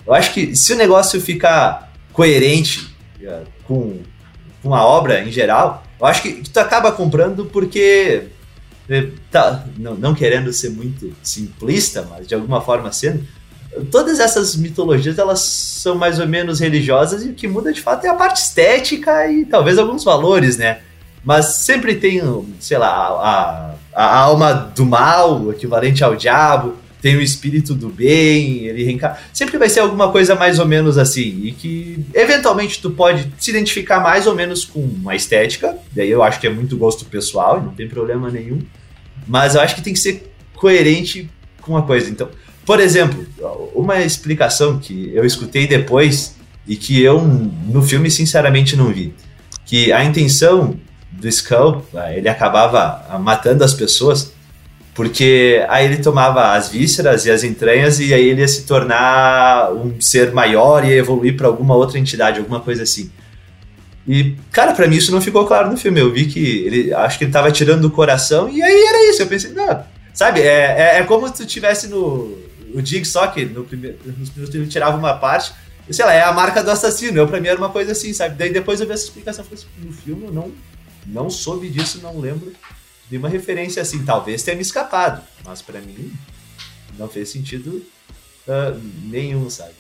eu acho que se o negócio ficar coerente é, com, com a obra em geral, eu acho que, que tu acaba comprando porque é, tá, não, não querendo ser muito simplista, mas de alguma forma sendo, todas essas mitologias elas são mais ou menos religiosas e o que muda de fato é a parte estética e talvez alguns valores, né? Mas sempre tem, sei lá, a, a alma do mal, o equivalente ao diabo, tem o espírito do bem, ele reencarna. Sempre vai ser alguma coisa mais ou menos assim, e que eventualmente tu pode se identificar mais ou menos com uma estética, daí eu acho que é muito gosto pessoal, e não tem problema nenhum. Mas eu acho que tem que ser coerente com uma coisa. Então, por exemplo, uma explicação que eu escutei depois e que eu no filme sinceramente não vi, que a intenção do Skull, ah, ele acabava matando as pessoas porque aí ele tomava as vísceras e as entranhas e aí ele ia se tornar um ser maior e evoluir para alguma outra entidade, alguma coisa assim. E, cara, pra mim isso não ficou claro no filme. Eu vi que ele, acho que ele tava tirando do coração e aí era isso. Eu pensei, não, sabe, é, é, é como se tu tivesse no o Jigsaw, que no primeiro, nos primeiros ele tirava uma parte, e, sei lá, é a marca do assassino. Eu, pra mim era uma coisa assim, sabe? Daí depois eu vi essa explicação, assim, no filme eu não, não soube disso, não lembro de uma referência assim. Talvez tenha me escapado, mas pra mim não fez sentido ah, nenhum, sabe?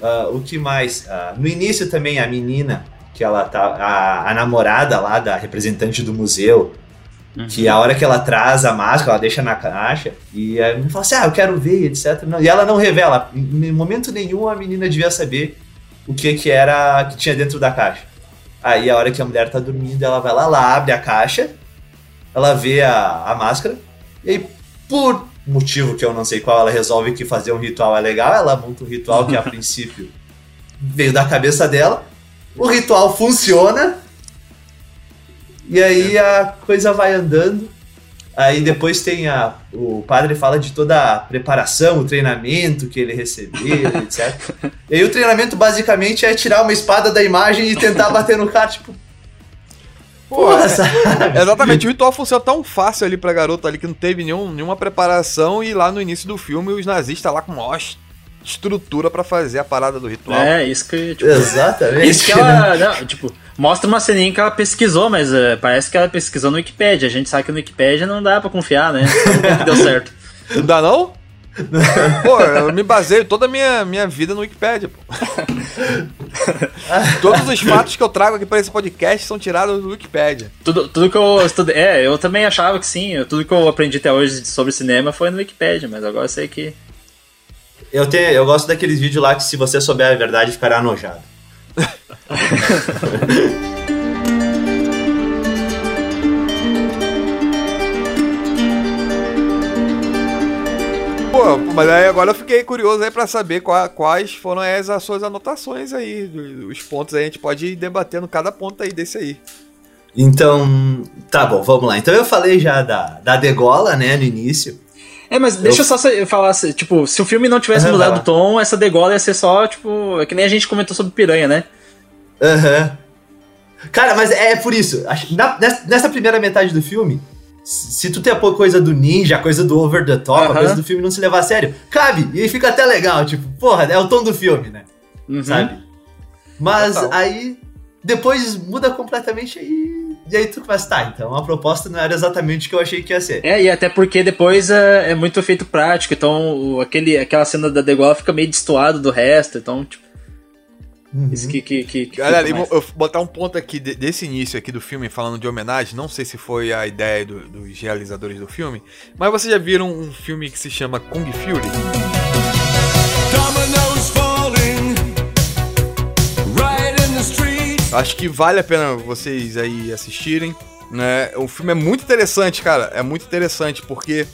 Ah, o que mais? Ah, no início também a menina, que ela tá. A, a namorada lá da representante do museu, que a hora que ela traz a máscara, ela deixa na caixa e a menina fala assim: Ah, eu quero ver, etc. Não, e ela não revela. Em, em momento nenhum a menina devia saber o que, que era que tinha dentro da caixa. Aí a hora que a mulher tá dormindo, ela vai lá, ela abre a caixa, ela vê a, a máscara, e aí, por motivo que eu não sei qual, ela resolve que fazer um ritual é legal, ela monta um ritual que a [laughs] princípio veio da cabeça dela, o ritual funciona, e aí a coisa vai andando. Aí depois tem a. O padre fala de toda a preparação, o treinamento que ele recebeu, [laughs] etc. E aí o treinamento basicamente é tirar uma espada da imagem e tentar bater no cara, tipo. Porra, sabe? Exatamente, o ritual funciona tão fácil ali pra garota ali que não teve nenhum, nenhuma preparação e lá no início do filme os nazistas lá com maior estrutura pra fazer a parada do ritual. É, isso que, tipo, Exatamente. Isso que ela, não, tipo, mostra uma ceninha que ela pesquisou, mas é, parece que ela pesquisou no Wikipedia. A gente sabe que no Wikipedia não dá pra confiar, né? Que deu certo. [laughs] Não dá não? pô, eu me baseio toda a minha, minha vida no Wikipedia, pô. [laughs] Todos os fatos que eu trago aqui pra esse podcast são tirados do Wikipedia. Tudo, tudo que eu estudei. É, eu também achava que sim. Tudo que eu aprendi até hoje sobre cinema foi no Wikipedia, mas agora eu sei que. Eu, tenho, eu gosto daqueles vídeos lá que se você souber a verdade ficará anojado. [laughs] Pô, mas aí agora eu fiquei curioso aí pra saber qua- quais foram as, as suas anotações aí, os pontos aí, a gente pode ir debatendo cada ponto aí desse aí. Então, tá bom, vamos lá. Então eu falei já da, da degola, né, no início. É, mas deixa eu só falar, tipo, se o filme não tivesse Aham, mudado o tom, essa degola ia ser só, tipo, é que nem a gente comentou sobre piranha, né? Aham. Cara, mas é por isso. na- nessa, primeira metade do filme, se tu tem a coisa do ninja, a coisa do over the top, a coisa do filme não se levar a sério, cabe. E fica até legal, tipo, porra, é o tom do filme, né? Uhum. Sabe? Mas Total. aí, depois muda completamente aí. E aí tu começa, tá, então a proposta não era exatamente o que eu achei que ia ser. É, e até porque depois é, é muito efeito prático, então o- aquele, aquela cena da degola fica meio destoado do resto, então, tipo, Uhum. isso que. que, que, que Galera, eu vou eu vou botar um ponto aqui de- desse início aqui do filme, falando de homenagem, não sei se foi a ideia do- dos realizadores do filme, mas vocês já viram um filme que se chama Kung Fury? Acho que vale a pena vocês aí assistirem. Né? O filme é muito interessante, cara. É muito interessante porque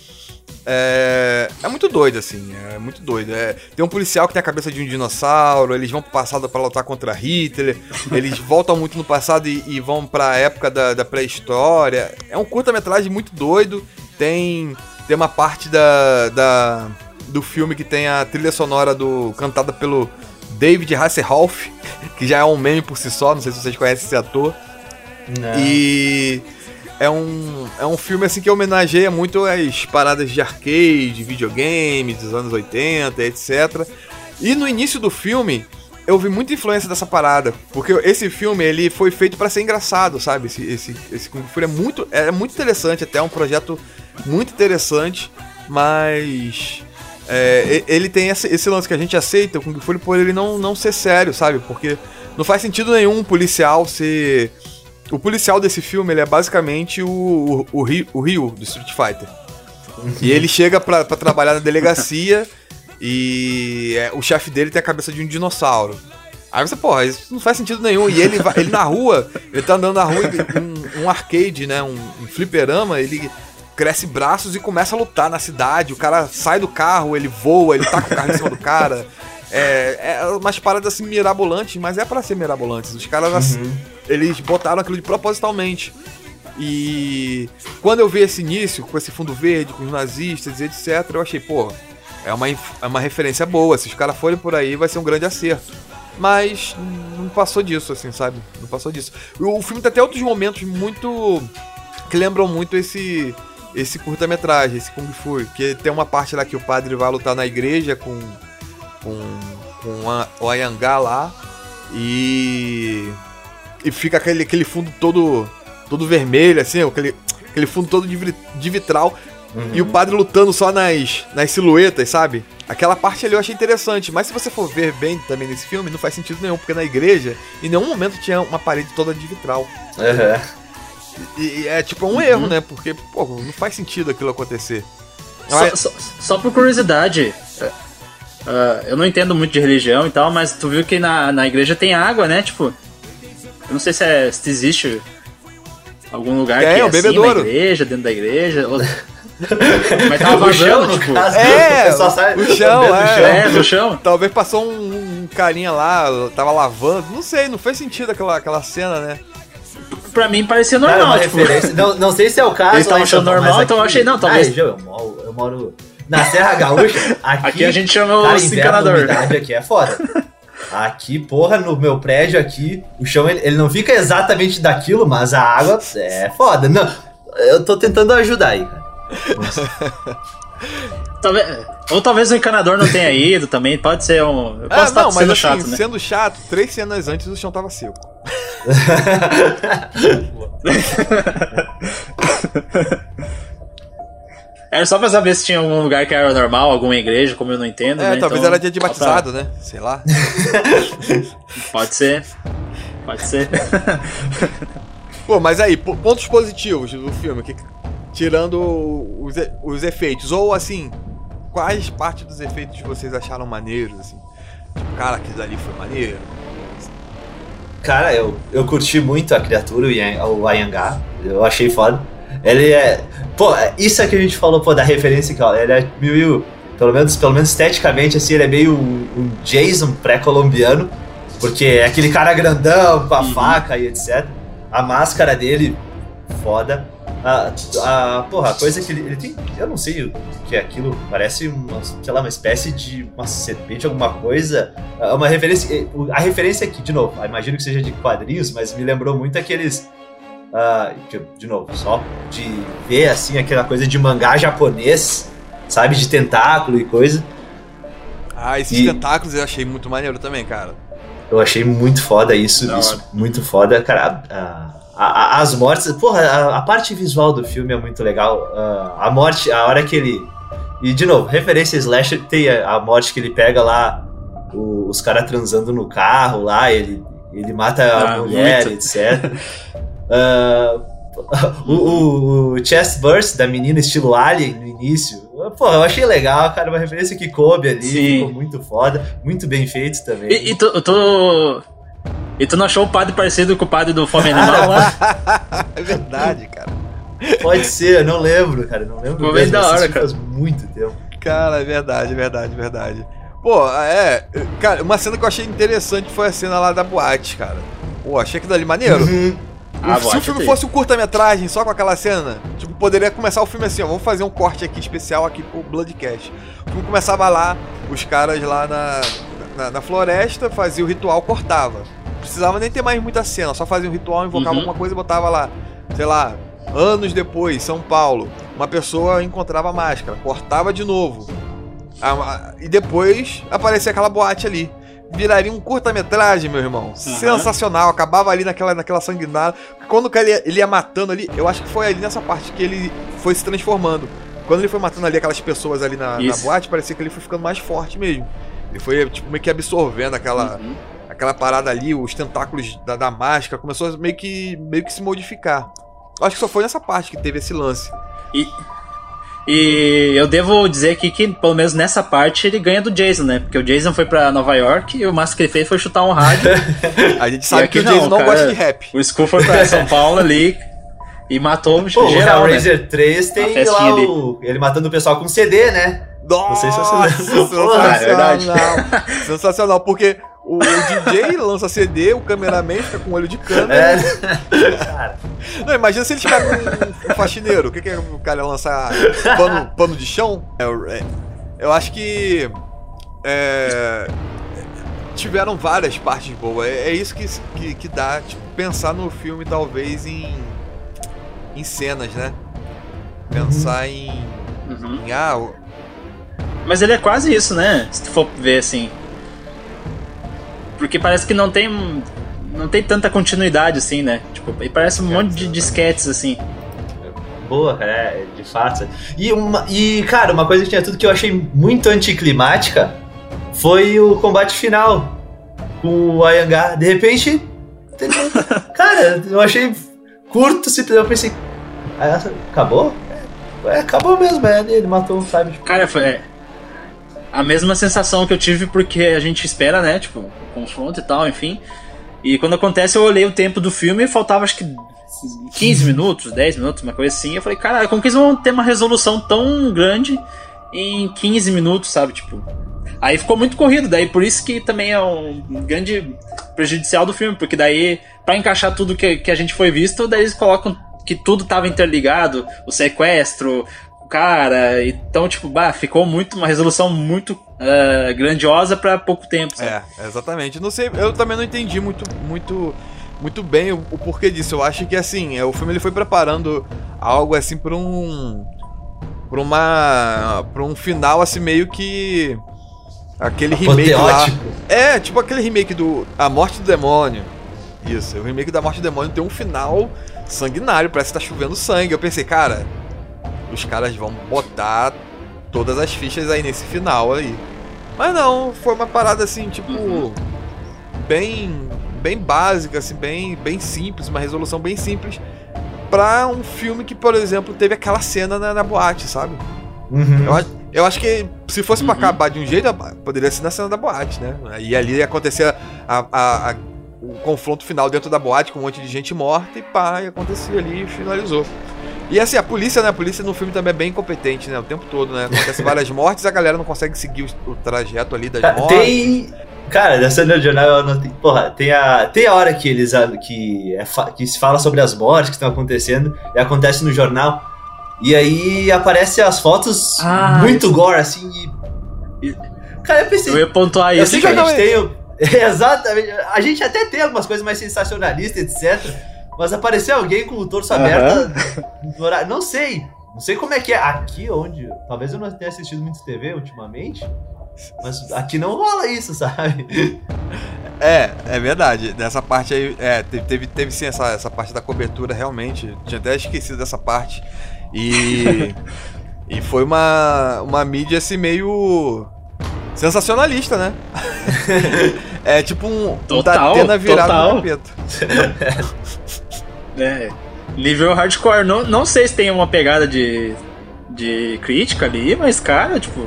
é, é muito doido, assim. É muito doido. É, tem um policial que tem a cabeça de um dinossauro. Eles vão pro passado pra lutar contra Hitler. [laughs] Eles voltam muito no passado e, e vão pra época da, da pré-história. É um curta-metragem muito doido. Tem, tem uma parte da, da, do filme que tem a trilha sonora do cantada pelo David Hasselhoff, que já é um meme por si só. Não sei se vocês conhecem esse ator. Não. E é um, é um filme assim que homenageia muito as paradas de arcade, videogame dos anos 80, etc. E no início do filme, eu vi muita influência dessa parada, porque esse filme ele foi feito pra ser engraçado, sabe? Esse esse esse Kung Fu é muito é muito interessante, até é um projeto muito interessante, mas é, ele tem esse, esse lance que a gente aceita o Kung Fu por ele não, não ser sério, sabe? Porque não faz sentido nenhum um policial ser. O policial desse filme ele é basicamente o, o, o, Ryu, do Street Fighter. E ele [laughs] chega pra, pra trabalhar na delegacia e é, o chefe dele tem a cabeça de um dinossauro. Aí você, porra, isso não faz sentido nenhum. E ele, vai, ele na rua, ele tá andando na rua, um, um arcade, né? Um, um fliperama, ele cresce braços e começa a lutar na cidade. O cara sai do carro, ele voa, ele tá com o carro em cima do cara. [laughs] É, é umas paradas assim mirabolantes, mas é pra ser mirabolantes. Os caras, assim, eles botaram aquilo de propositalmente. E quando eu vi esse início, com esse fundo verde, com os nazistas e etc., eu achei, pô, é uma, é uma referência boa. Se os caras forem por aí, vai ser um grande acerto. Mas não passou disso, assim, sabe? Não passou disso. O, o filme tem até outros momentos muito. que lembram muito esse. Esse curta-metragem, esse Kung Fu. Que tem uma parte lá que o padre vai lutar na igreja com. com. com o Ayangá lá. E. E fica aquele, aquele fundo todo. todo vermelho, assim, aquele, aquele fundo todo de, de vitral. E o padre lutando só nas, nas silhuetas, sabe? Aquela parte ali eu achei interessante, mas se você for ver bem também nesse filme, não faz sentido nenhum, porque na igreja, em nenhum momento tinha uma parede toda de vitral. Aham. E, e é tipo um erro, né? Porque, pô, não faz sentido aquilo acontecer. Só, só, só por curiosidade, é, ah, eu não entendo muito de religião e tal, mas tu viu que na, na igreja tem água, né? Tipo, Eu não sei se, é, se existe algum lugar É, que é o assim, bebedouro. na igreja, dentro da igreja. ou- [laughs] Mas tava chão, vazando, no tipo. caso, É, pessoal sai o chão, é. É, no chão. Talvez passou um, um carinha lá, tava lavando. Não sei, não fez sentido aquela, aquela cena, né? Pra mim parecia Cara, normal, uma tipo. Não, não sei se é o caso. Eles tavam lá em achando normal, mas então eu aqui- achei, não, talvez- Ah, eu, moro, eu moro na Serra Gaúcha. [laughs] Aqui, Aqui a gente chama cara, inverno, encanador. aqui é foda. Aqui, porra, no meu prédio aqui, o chão ele, ele não fica exatamente daquilo, mas a água é foda. Não, eu tô tentando ajudar aí, cara. [laughs] Talvez, ou talvez o encanador não tenha ido também, pode ser um. Eu posso Ah, estar não, mas sendo assim, chato, né? sendo chato, três cenas antes o chão tava seco. Era só pra saber se tinha algum lugar que era normal, alguma igreja, como eu não entendo. É, né? talvez Então, era dia de só pra- batizado, né? Sei lá. [laughs] Pode ser. Pode ser. [laughs] Pô, mas aí, po- pontos positivos do filme, que, tirando os, e- os efeitos, ou assim, quais partes dos efeitos vocês acharam maneiros, assim? Tipo, cara, aquilo dali foi maneiro. Cara, eu, eu curti muito a criatura, o, Yang, o Ayangá. Eu achei foda. Ele é. Pô, isso é que a gente falou, pô, da referência aqui, ó. Ele é meio. Pelo menos, pelo menos esteticamente, assim, ele é meio um, um Jason pré-colombiano. Porque é aquele cara grandão, com a faca e etc. A máscara dele, foda. A, a, porra, a coisa que ele, ele tem. Eu não sei o que é aquilo. Parece uma, sei lá, uma espécie de uma serpente, alguma coisa. É Uma referência. A referência aqui, de novo, imagino que seja de quadrinhos, mas me lembrou muito aqueles. ah, que, de novo, só de ver assim aquela coisa de mangá japonês, sabe? De tentáculo e coisa. Ah, esses E- tentáculos eu achei muito maneiro também, cara. Eu achei muito foda isso, isso muito foda, cara. A- a- a- as mortes, porra, a, a parte visual do filme é muito legal. Ah, a morte, a hora que ele. E de novo, referência a slasher, tem a, a morte que ele pega lá o- os caras transando no carro lá, ele, ele mata a Ah, mulher, muito. [laughs] etc. Ah, o, o, o chest burst da menina estilo Alien no início. Pô, eu achei legal, cara, uma referência que coube ali, Sim. ficou muito foda, muito bem feito também. E, e tu, tu. E tu não achou o padre parecido com o padre do Fome Animal [laughs] lá? É verdade, cara. Pode ser, eu não lembro, cara. Não lembro. Ficou bem mesmo, da hora, cara. Faz muito tempo. Cara, é verdade, é verdade, é verdade. Pô, é. Cara, uma cena que eu achei interessante foi a cena lá da boate, cara. Pô, achei aquilo ali maneiro. Uhum. Ah, se o boate filme fosse um curta-metragem só com aquela cena, tipo, poderia começar o filme assim, ó, vamos fazer um corte aqui especial aqui pro Bloodcast. O filme começava lá, os caras lá na, na, na floresta, fazia o ritual, cortava. Precisava nem ter mais muita cena, só fazia um ritual, invocava Uhum. alguma coisa e botava lá, sei lá, anos depois, São Paulo, uma pessoa encontrava a máscara, cortava de novo. A- e depois aparecia aquela boate ali. Viraria um curta-metragem, meu irmão. Sensacional. Acabava ali naquela, naquela sanguinária. Quando o cara ia- ele ia matando ali, eu acho que foi ali nessa parte que ele foi se transformando. Quando ele foi matando ali aquelas pessoas ali na, na boate, parecia que ele foi ficando mais forte mesmo. Ele foi tipo, meio que absorvendo aquela, Uhum. Aquela parada ali, os tentáculos da, da máscara, começou a meio que, meio que se modificar. Eu acho que só foi nessa parte que teve esse lance. E, e eu devo dizer aqui que, pelo menos nessa parte, ele ganha do Jason, né? Porque o Jason foi pra Nova York e o máximo que ele fez foi chutar um rádio. [laughs] A gente sabe que o Jason não, cara. gosta de rap. O Skull foi pra São Paulo ali e matou [laughs] Pô, o geral, né? Hellraiser 3 A tem lá ali. o, ele matando o pessoal com CD, né? Nossa, sei se você lembra. Porra, é verdade. sensacional. [laughs] sensacional, porque o, o DJ lança CD, o cameraman fica com olho de câmera. É. Cara, Não, imagina se eles pegam um, um faxineiro. O que, que é o cara ia lançar? Pano, pano de chão? É, eu- é, eu acho que. é, tiveram várias partes boas. É, é isso que, que, que dá, tipo, pensar no filme, talvez, em. em cenas, né? Pensar em. Uhum. em ah, o- Mas ele é quase isso, né? Se tu for ver assim. Porque parece que não tem. Não tem tanta continuidade assim, né? Tipo, e parece um monte de disquetes assim. boa, cara, é, de fato. E, uma, e, cara, uma coisa que tinha tudo que eu achei muito anticlimática foi o combate final com o Ayangá. De repente, [laughs] cara, eu achei curto, simplesmente eu pensei, ah, acabou? É, acabou mesmo, é, ele matou, sabe? Tipo, Cara, foi é, a mesma sensação que eu tive porque a gente espera, né? Tipo, confronto e tal, enfim. E quando acontece, eu olhei o tempo do filme e faltava acho que 15 minutos, 10 minutos, uma coisa assim. Eu falei, caralho, como que eles vão ter uma resolução tão grande em 15 minutos, sabe? Tipo. Aí ficou muito corrido, daí por isso que também é um grande prejudicial do filme, porque daí, pra encaixar tudo que, que a gente foi visto, daí eles colocam que tudo tava interligado, o sequestro, cara, então, tipo, bah, ficou muito, uma resolução muito ah, grandiosa pra pouco tempo, sabe? É, exatamente. Não sei, eu também não entendi muito, muito, muito bem o, o porquê disso. Eu acho que assim, é, o filme ele foi preparando algo assim para um, para uma, para um final assim meio que aquele remake lá. É, tipo aquele remake do A Morte do Demônio. Isso, o remake da Morte do Demônio tem um final sanguinário, parece que tá chovendo sangue. Eu pensei, cara, os caras vão botar todas as fichas aí nesse final aí. Mas não, foi uma parada assim, tipo. Bem. Bem básica, assim, bem, bem simples, uma resolução bem simples. Pra um filme que, por exemplo, teve aquela cena na, na boate, sabe? Uhum. Eu, acho- eu acho que se fosse pra acabar de um jeito, poderia ser na cena da boate, né? E ali ia acontecer a- a- a- o confronto final dentro da boate com um monte de gente morta e pá, e acontecia ali e finalizou. E assim, a polícia, né? A polícia no filme também é bem incompetente, né? O tempo todo, né? Acontece várias [laughs] mortes, a galera não consegue seguir o, o trajeto ali das mortes. Tem. Cara, nessa no jornal eu anotei. Porra, tem a, tem a hora que eles. Que, é fa- que se fala sobre as mortes que estão acontecendo e acontece no jornal. E aí aparecem as fotos Ah, muito gore, assim. E... Cara, eu pensei. Eu ia pontuar Eu isso. sei que a gente tem. Exatamente. A gente até tem algumas coisas mais sensacionalistas, etc. Mas apareceu alguém com o torso Aham. aberto. no horário- Não sei. Não sei como é que é. Aqui onde. Talvez eu não tenha assistido muito TV ultimamente. Mas aqui não rola isso, [laughs] sabe? É, é verdade. Nessa parte aí, é, teve, teve, teve sim essa, essa parte da cobertura, realmente. Tinha até esquecido dessa parte. E. [laughs] e foi uma, uma mídia assim meio. sensacionalista, né? [laughs] é tipo um. um Total, Datena virado total. no capeta. É, nível hardcore. Não, não sei se tem uma pegada de, de crítica ali, mas, cara, tipo.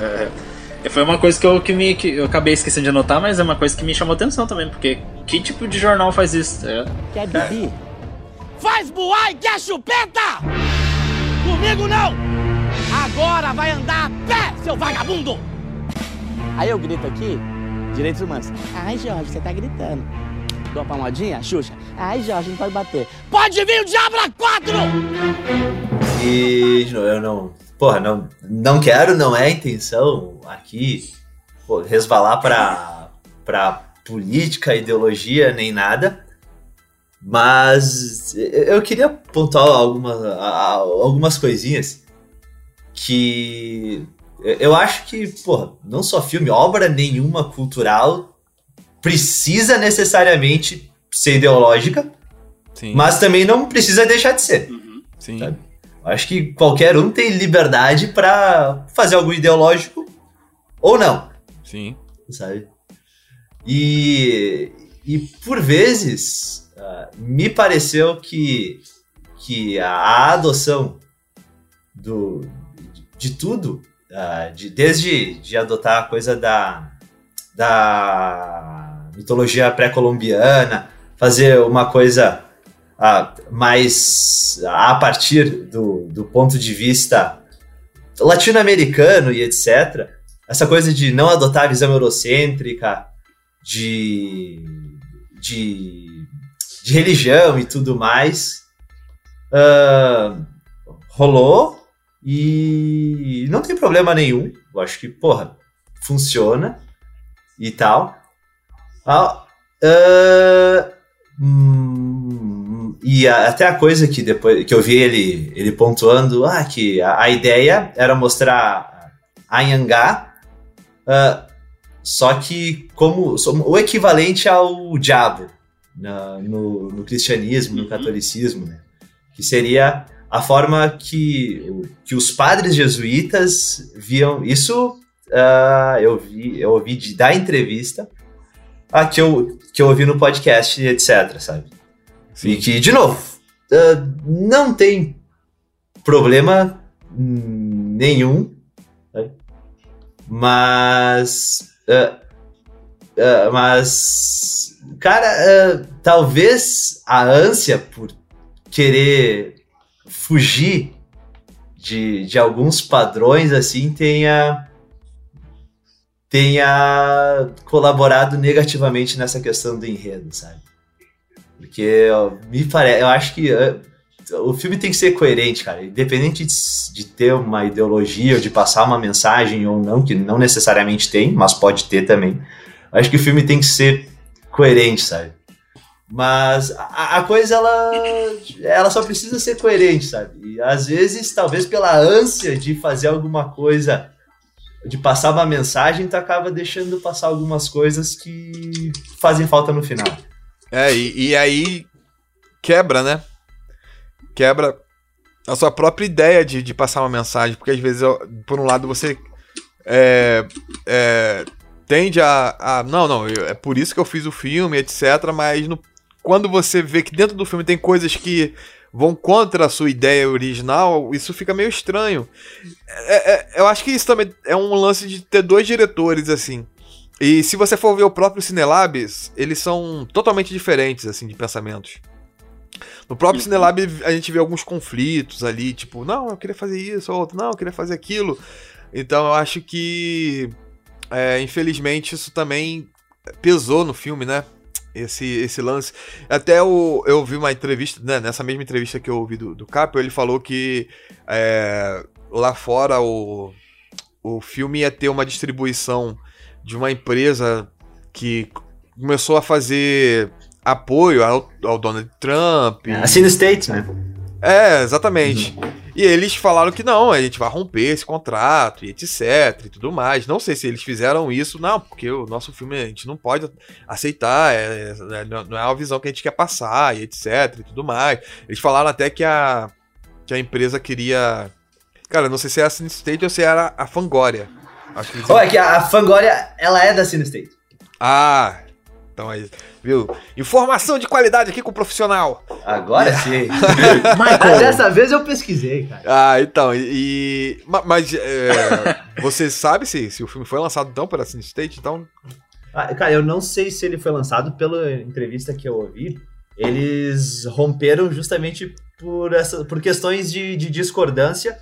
é, foi uma coisa que eu, que, me, que eu acabei esquecendo de anotar, mas é uma coisa que me chamou atenção também, porque que tipo de jornal faz isso? É, Quer beber? Faz boar e quer chupeta! Comigo não! Agora vai andar a pé, seu vagabundo! Aí eu grito aqui, direitos humanos. Ai, Jorge, você tá gritando. Dou uma palmadinha, Xuxa. Ai, Jorge, não pode bater. Pode vir o a quatro! E de novo, eu não. Porra, não, não quero, não é a intenção aqui pô, resvalar pra, pra política, ideologia, nem nada. Mas eu queria pontuar algumas, algumas coisinhas que eu acho que, porra, não só filme, obra nenhuma cultural precisa necessariamente ser ideológica, Sim. mas também não precisa deixar de ser. sim. sabe? Acho que qualquer um tem liberdade pra fazer algo ideológico ou não, Sim. sabe? E, e por vezes ah, me pareceu que, que a, adoção do, de, de tudo, ah, de, desde de adotar a coisa da, da mitologia pré-colombiana, fazer uma coisa ah, mais a partir do, do ponto de vista latino-americano e etc. Essa coisa de não adotar a visão eurocêntrica, de, de, de religião e tudo mais, ah, rolou e não tem problema nenhum. Eu acho que, porra, funciona e tal. Ah, ah, hum, e a- até a coisa que depois que eu vi ele, ele pontuando, ah, que a, a ideia era mostrar a Yangá, ah, só que como o equivalente ao diabo na- no, no cristianismo, no catolicismo, né? que seria a forma que, que os padres jesuítas viam. Isso ah, eu vi, eu ouvi de, da entrevista ah, que, eu, que eu ouvi no podcast, etc, sabe? E que, de novo, ah, não tem problema hum, nenhum, sabe? mas. ah, ah, mas. cara, talvez a ânsia por querer fugir de, de alguns padrões assim tenha tenha colaborado negativamente nessa questão do enredo, sabe? Porque ó, me parece, eu acho que eh, o filme tem que ser coerente, cara. Independente de, de ter uma ideologia ou de passar uma mensagem ou não, que não necessariamente tem, mas pode ter também. Eu acho que o filme tem que ser coerente, sabe? Mas a, a coisa, ela, ela só precisa ser coerente, sabe? E às vezes, talvez pela ânsia de fazer alguma coisa, de passar uma mensagem, tu acaba deixando passar algumas coisas que fazem falta no final. É, e, e aí quebra, né? Quebra a sua própria ideia de, de passar uma mensagem, porque às vezes, por um lado, você é, é, tende a, a. Não, não, é por isso que eu fiz o filme, etc. Mas no- quando você vê que dentro do filme tem coisas que vão contra a sua ideia original, isso fica meio estranho. É- é- eu acho que isso também é um lance de ter dois diretores, assim. E se você for ver o próprio Cinelabs, eles são totalmente diferentes, assim, de pensamentos. No próprio Cinelab a gente vê alguns conflitos ali, tipo, não, eu queria fazer isso, ou outro, não, eu queria fazer aquilo. Então eu acho que, é, infelizmente, isso também pesou no filme, né? Esse, esse lance. Até o, eu vi uma entrevista, né? Nessa mesma entrevista que eu ouvi do, do Capo, ele falou que é, lá fora o, o filme ia ter uma distribuição de uma empresa que começou a fazer apoio ao, ao Donald Trump. A Cine States, né? É, exatamente. E eles falaram que não, a gente vai romper esse contrato e etc e tudo mais. Não sei se eles fizeram isso, não, porque o nosso filme a gente não pode aceitar, é, é, não é a visão que a gente quer passar e etc e tudo mais. Eles falaram até que a, que a empresa queria. Cara, não sei se é a Cine State ou se era a Fangoria. Acho que eles... Olha que a, Fangoria, ela é da Cine State. Ah, então é isso. Viu? Informação de qualidade aqui com o profissional. Agora sim. [laughs] Mas dessa vez eu pesquisei, cara. Ah, então, e. e- ma- mas é, você sabe se, se o filme foi lançado então pela Cine State? Então. Ah, cara, eu não sei se ele foi lançado pela entrevista que eu ouvi. Eles romperam justamente por, essa, por questões de, de discordância.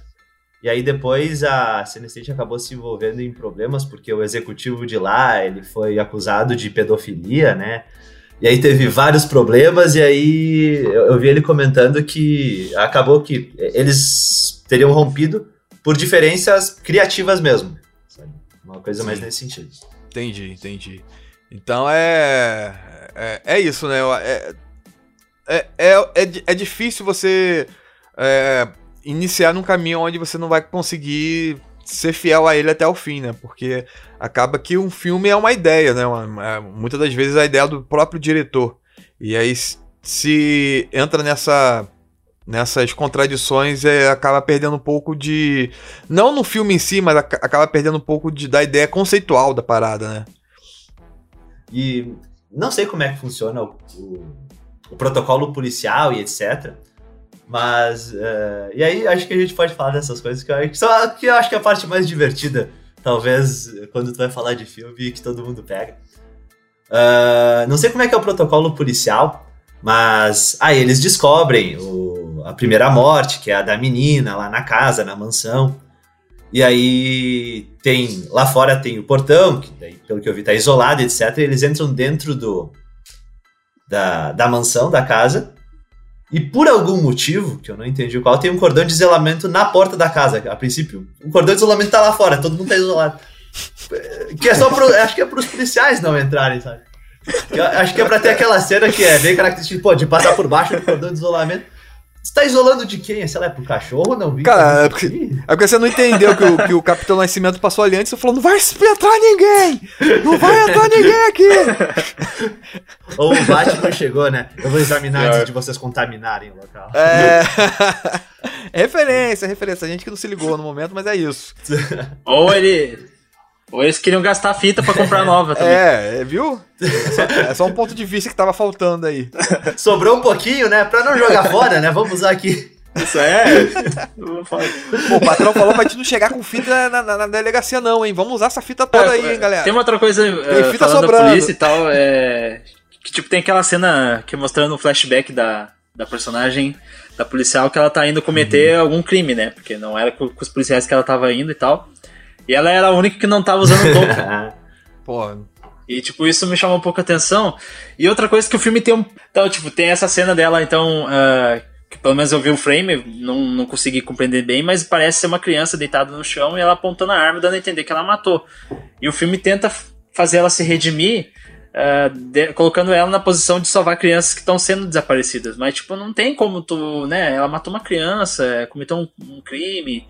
E aí depois a Cinestate acabou se envolvendo em problemas porque o executivo de lá ele foi acusado de pedofilia, né? E aí teve vários problemas e aí eu, eu vi ele comentando que acabou que eles teriam rompido por diferenças criativas mesmo. sabe? Uma coisa mais Sim. nesse sentido. Entendi, entendi. Então é. É, é isso, né? É, é, é, é, é difícil você é, iniciar num caminho onde você não vai conseguir ser fiel a ele até o fim, né? Porque acaba que um filme é uma ideia, né? Uma- é, muitas das vezes é a ideia do próprio diretor. E aí, se entra nessa. Nessas contradições, é, acaba perdendo um pouco de. Não no filme em si, mas aca- acaba perdendo um pouco de, da ideia conceitual da parada, né? E não sei como é que funciona o, o- o protocolo policial e etc. Mas. eh, e aí acho que a gente pode falar dessas coisas que eu, que eu acho que é a parte mais divertida, talvez, quando tu vai falar de filme que todo mundo pega. Ah, não sei como é que é o protocolo policial, mas. Aí eles descobrem o- a primeira morte, que é a da menina, lá na casa, na mansão. E aí tem. Lá fora tem o portão, que daí, pelo que eu vi, tá isolado, etc. Eles entram dentro do. Da, da mansão, da casa. E por algum motivo, que eu não entendi qual, tem um cordão de isolamento na porta da casa. A princípio, o cordão de isolamento tá lá fora, todo mundo tá isolado. Que é só pro. Acho que é pros policiais não entrarem, sabe? Que acho que é pra ter aquela cena que é bem característica, pô, de passar por baixo do cordão de isolamento. Você tá isolando de quem? Sei lá, é pro cachorro? Não vi. Cara, é porque, é porque você não entendeu que o, que o Capitão Nascimento passou ali antes e falou: não vai entrar ninguém! Não vai entrar ninguém aqui! Ou o Batman chegou, né? Eu vou examinar antes de vocês contaminarem o local. É. [laughs] referência, referência. A gente que não se ligou no momento, mas é isso. Ou ele. Ou eles queriam gastar fita pra comprar nova também. É, é, viu? É só, é só um ponto de vista que tava faltando aí. [laughs] Sobrou um pouquinho, né? Pra não jogar fora, né? Vamos usar aqui. Isso é. Pô, o patrão falou pra gente não chegar com fita na, na- na delegacia, não, hein? Vamos usar essa fita toda aí, hein, galera? Tem uma outra coisa Tem eh, fita falando sobrando. da polícia e tal, é, Que tipo, tem aquela cena que mostrando o flashback da, da personagem, da policial, que ela tá indo cometer algum crime, né? Porque não era com, com os policiais que ela tava indo e tal. E ela era a única que não tava usando touca. [laughs] Pô, E, tipo, isso me chamou um pouco a atenção. E outra coisa que o filme tem um. Então, tipo, tem essa cena dela, então. ah, que pelo menos eu vi o frame, não, não consegui compreender bem, mas parece ser uma criança deitada no chão e ela apontando a arma, dando a entender que ela matou. E o filme tenta fazer ela se redimir, ah, de- colocando ela na posição de salvar crianças que estão sendo desaparecidas. Mas, tipo, não tem como tu. né? Ela matou uma criança, cometeu um, um crime.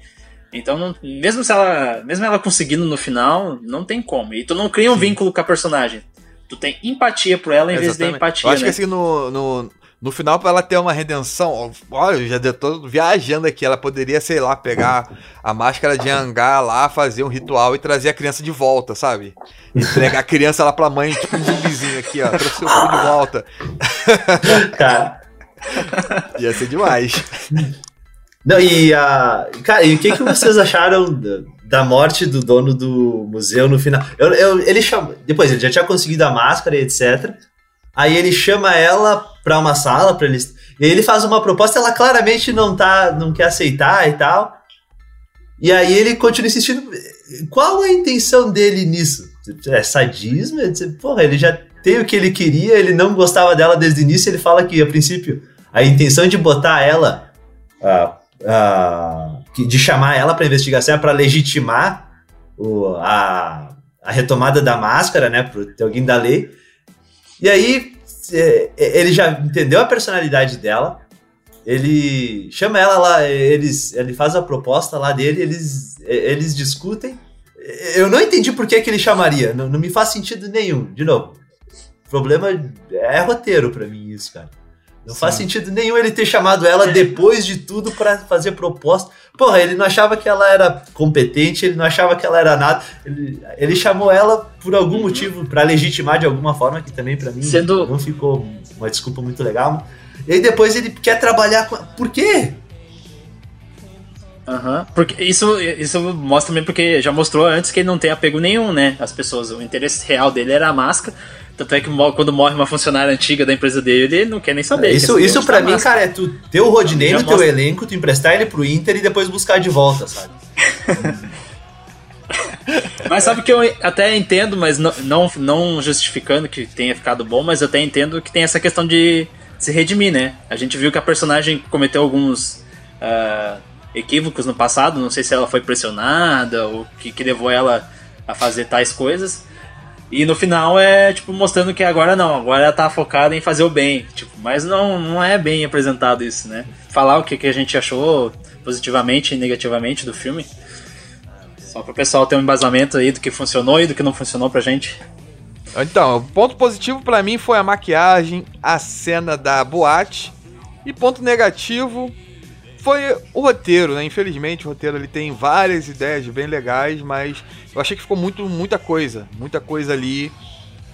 Então, não- mesmo se ela. Mesmo ela conseguindo no final, não tem como. E tu não cria um vínculo com a personagem. Tu tem empatia por ela em vez de exatamente. empatia. Eu acho né? que assim, no, no, no final, pra ela ter uma redenção, olha, eu já tô viajando aqui, ela poderia, sei lá, pegar a máscara de Angá lá, fazer um ritual e trazer a criança de volta, sabe? Entregar a criança lá pra mãe, tipo um zumbizinho aqui, ó, trouxe seu filho de volta. Cara. Ia ser demais. [laughs] Não, e a. Cara, e o que, que vocês acharam da, da morte do dono do museu no final? Eu, eu- ele chama. Depois, ele já tinha conseguido a máscara e etc. Aí ele chama ela pra uma sala para eles. E ele faz uma proposta, ela claramente não tá. não quer aceitar e tal. E aí ele continua insistindo. Qual a intenção dele nisso? É sadismo? É Porra, ele já tem o que ele queria, ele não gostava dela desde o início, ele fala que, a princípio, a intenção de botar ela ah, que- de chamar ela para investigação é para legitimar o- a, a retomada da máscara, né, para ter alguém da lei. E aí é, é, ele já entendeu a personalidade dela, ele chama ela lá, eles, ele faz a proposta lá dele, eles, eles discutem. Eu não entendi por que, que ele chamaria, não, não me faz sentido nenhum. De novo, problema é roteiro para mim isso, cara. Não faz sentido nenhum ele ter chamado ela depois de tudo pra fazer proposta. Porra, ele não achava que ela era competente, ele não achava que ela era nada. Ele, ele chamou ela por algum motivo, pra legitimar de alguma forma, que também pra mim Sendo- não ficou uma desculpa muito legal. E aí depois ele quer trabalhar com. Por quê? Aham. Porque isso, isso mostra também porque já mostrou antes que ele não tem apego nenhum, né? As pessoas. O interesse real dele era a máscara. Tanto é que quando morre uma funcionária antiga da empresa dele, ele não quer nem saber. quer isso isso pra tá mim, máscara. cara, é tu ter o Rodinei no teu mostra. elenco, tu emprestar ele pro Inter e depois buscar de volta, sabe? [laughs] Mas sabe que eu até entendo, mas não, não, não justificando que tenha ficado bom, mas eu até entendo que tem essa questão de se redimir, né? A gente viu que a personagem cometeu alguns ah, equívocos no passado, não sei se ela foi pressionada ou o que, que levou ela a fazer tais coisas. E no final é, tipo, mostrando que agora não, agora ela tá focada em fazer o bem. Tipo, mas não, não é bem apresentado isso, né? Falar o que, que a gente achou positivamente e negativamente do filme. Só pro pessoal ter um embasamento aí do que funcionou e do que não funcionou pra gente. Então, o ponto positivo pra mim foi a maquiagem, a cena da boate. E ponto negativo foi o roteiro, né? Infelizmente, o roteiro ele tem várias ideias bem legais, mas eu achei que ficou muito, muita coisa, muita coisa ali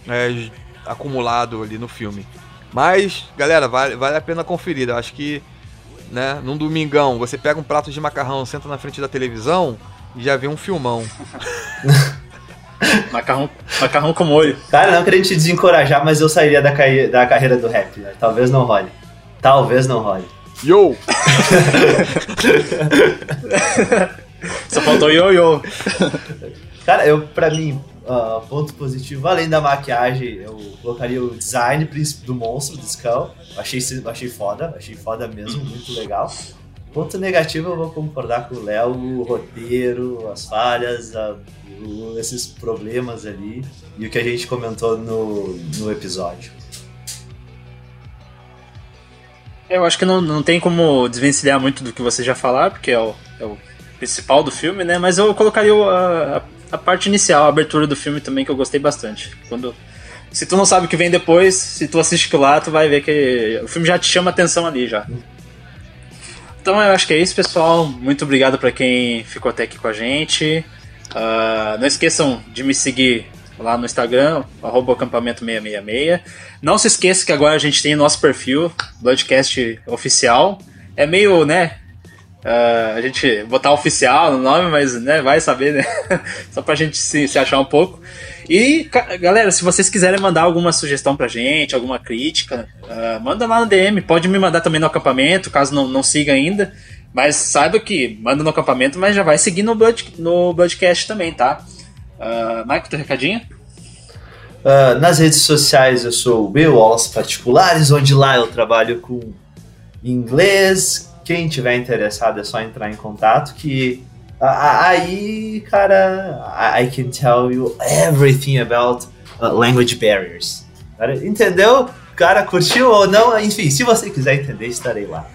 é, acumulado ali no filme. Mas, galera, vale, vale a pena conferir. Eu acho que, né, num domingão, você pega um prato de macarrão, senta na frente da televisão e já vê um filmão. [laughs] Macarrão, macarrão com molho. Cara, não querendo te desencorajar, mas eu sairia da, da carreira do rap, né? Talvez não role. Talvez não role. Yo! [laughs] Só faltou ioiô. Cara, eu, pra mim, ah, ponto positivo, além da maquiagem, eu colocaria o design do monstro, do Skull. Achei, achei foda, achei foda mesmo, muito legal. Ponto negativo, eu vou concordar com o Léo, o roteiro, as falhas, a- o- esses problemas ali e o que a gente comentou no, no episódio. Eu acho que não, não tem como desvencilhar muito do que você já falar, porque é o, é o principal do filme, né? Mas eu colocaria a, a, a parte inicial, a abertura do filme também, que eu gostei bastante. Quando, se tu não sabe o que vem depois, se tu assiste lá, tu vai ver que o filme já te chama atenção ali já. Então eu acho que é isso, pessoal. Muito obrigado para quem ficou até aqui com a gente. Ah, não esqueçam de me seguir lá no Instagram, arroba acampamento666. Não se esqueça que agora a gente tem nosso perfil, Bloodcast oficial. É meio, né? Ah, a gente botar oficial no nome, mas né, vai saber, né? [laughs] Só pra gente se, se achar um pouco. E, galera, se vocês quiserem mandar alguma sugestão pra gente, alguma crítica, ah, manda lá no DM. Pode me mandar também no acampamento, caso não, não siga ainda. Mas saiba que manda no acampamento, mas já vai seguir no, Blood, no Bloodcast também, tá? Uh, Michael, teu recadinho? Ah, nas redes sociais eu sou o Will Aulas Particulares, onde lá eu trabalho com inglês. Quem tiver interessado é só entrar em contato que aí, cara, I can tell you everything about uh, language barriers. Entendeu? Cara, curtiu ou não? Enfim, se você quiser entender, estarei lá.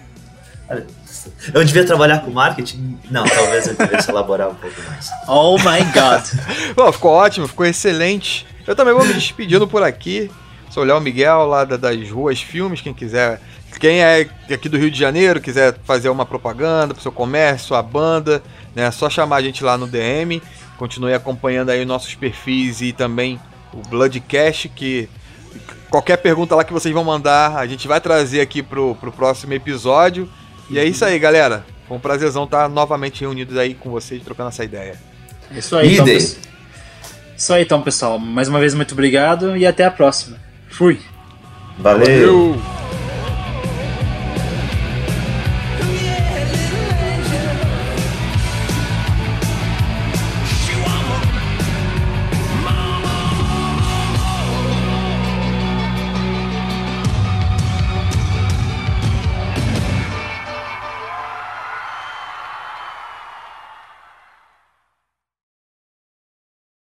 Eu devia trabalhar com marketing? Não, talvez eu devesse elaborar um pouco mais. Oh my god. [laughs] Pô, ficou ótimo, ficou excelente. Eu também vou me despedindo por aqui. Sou o Léo Miguel, lá da- das Ruas Filmes. Quem quiser, quem é aqui do Rio de Janeiro, quiser fazer uma propaganda pro seu comércio, sua banda, né? É só chamar a gente lá no DM. Continue acompanhando aí nossos perfis e também o Bloodcast, que qualquer pergunta lá que vocês vão mandar, a gente vai trazer aqui pro, pro próximo episódio. E é isso aí, galera. Foi um prazerzão estar novamente reunidos aí com vocês, trocando essa ideia. Isso aí, então, Isso aí, então, pessoal. Mais uma vez, muito obrigado e até a próxima. Fui. Valeu. Valeu.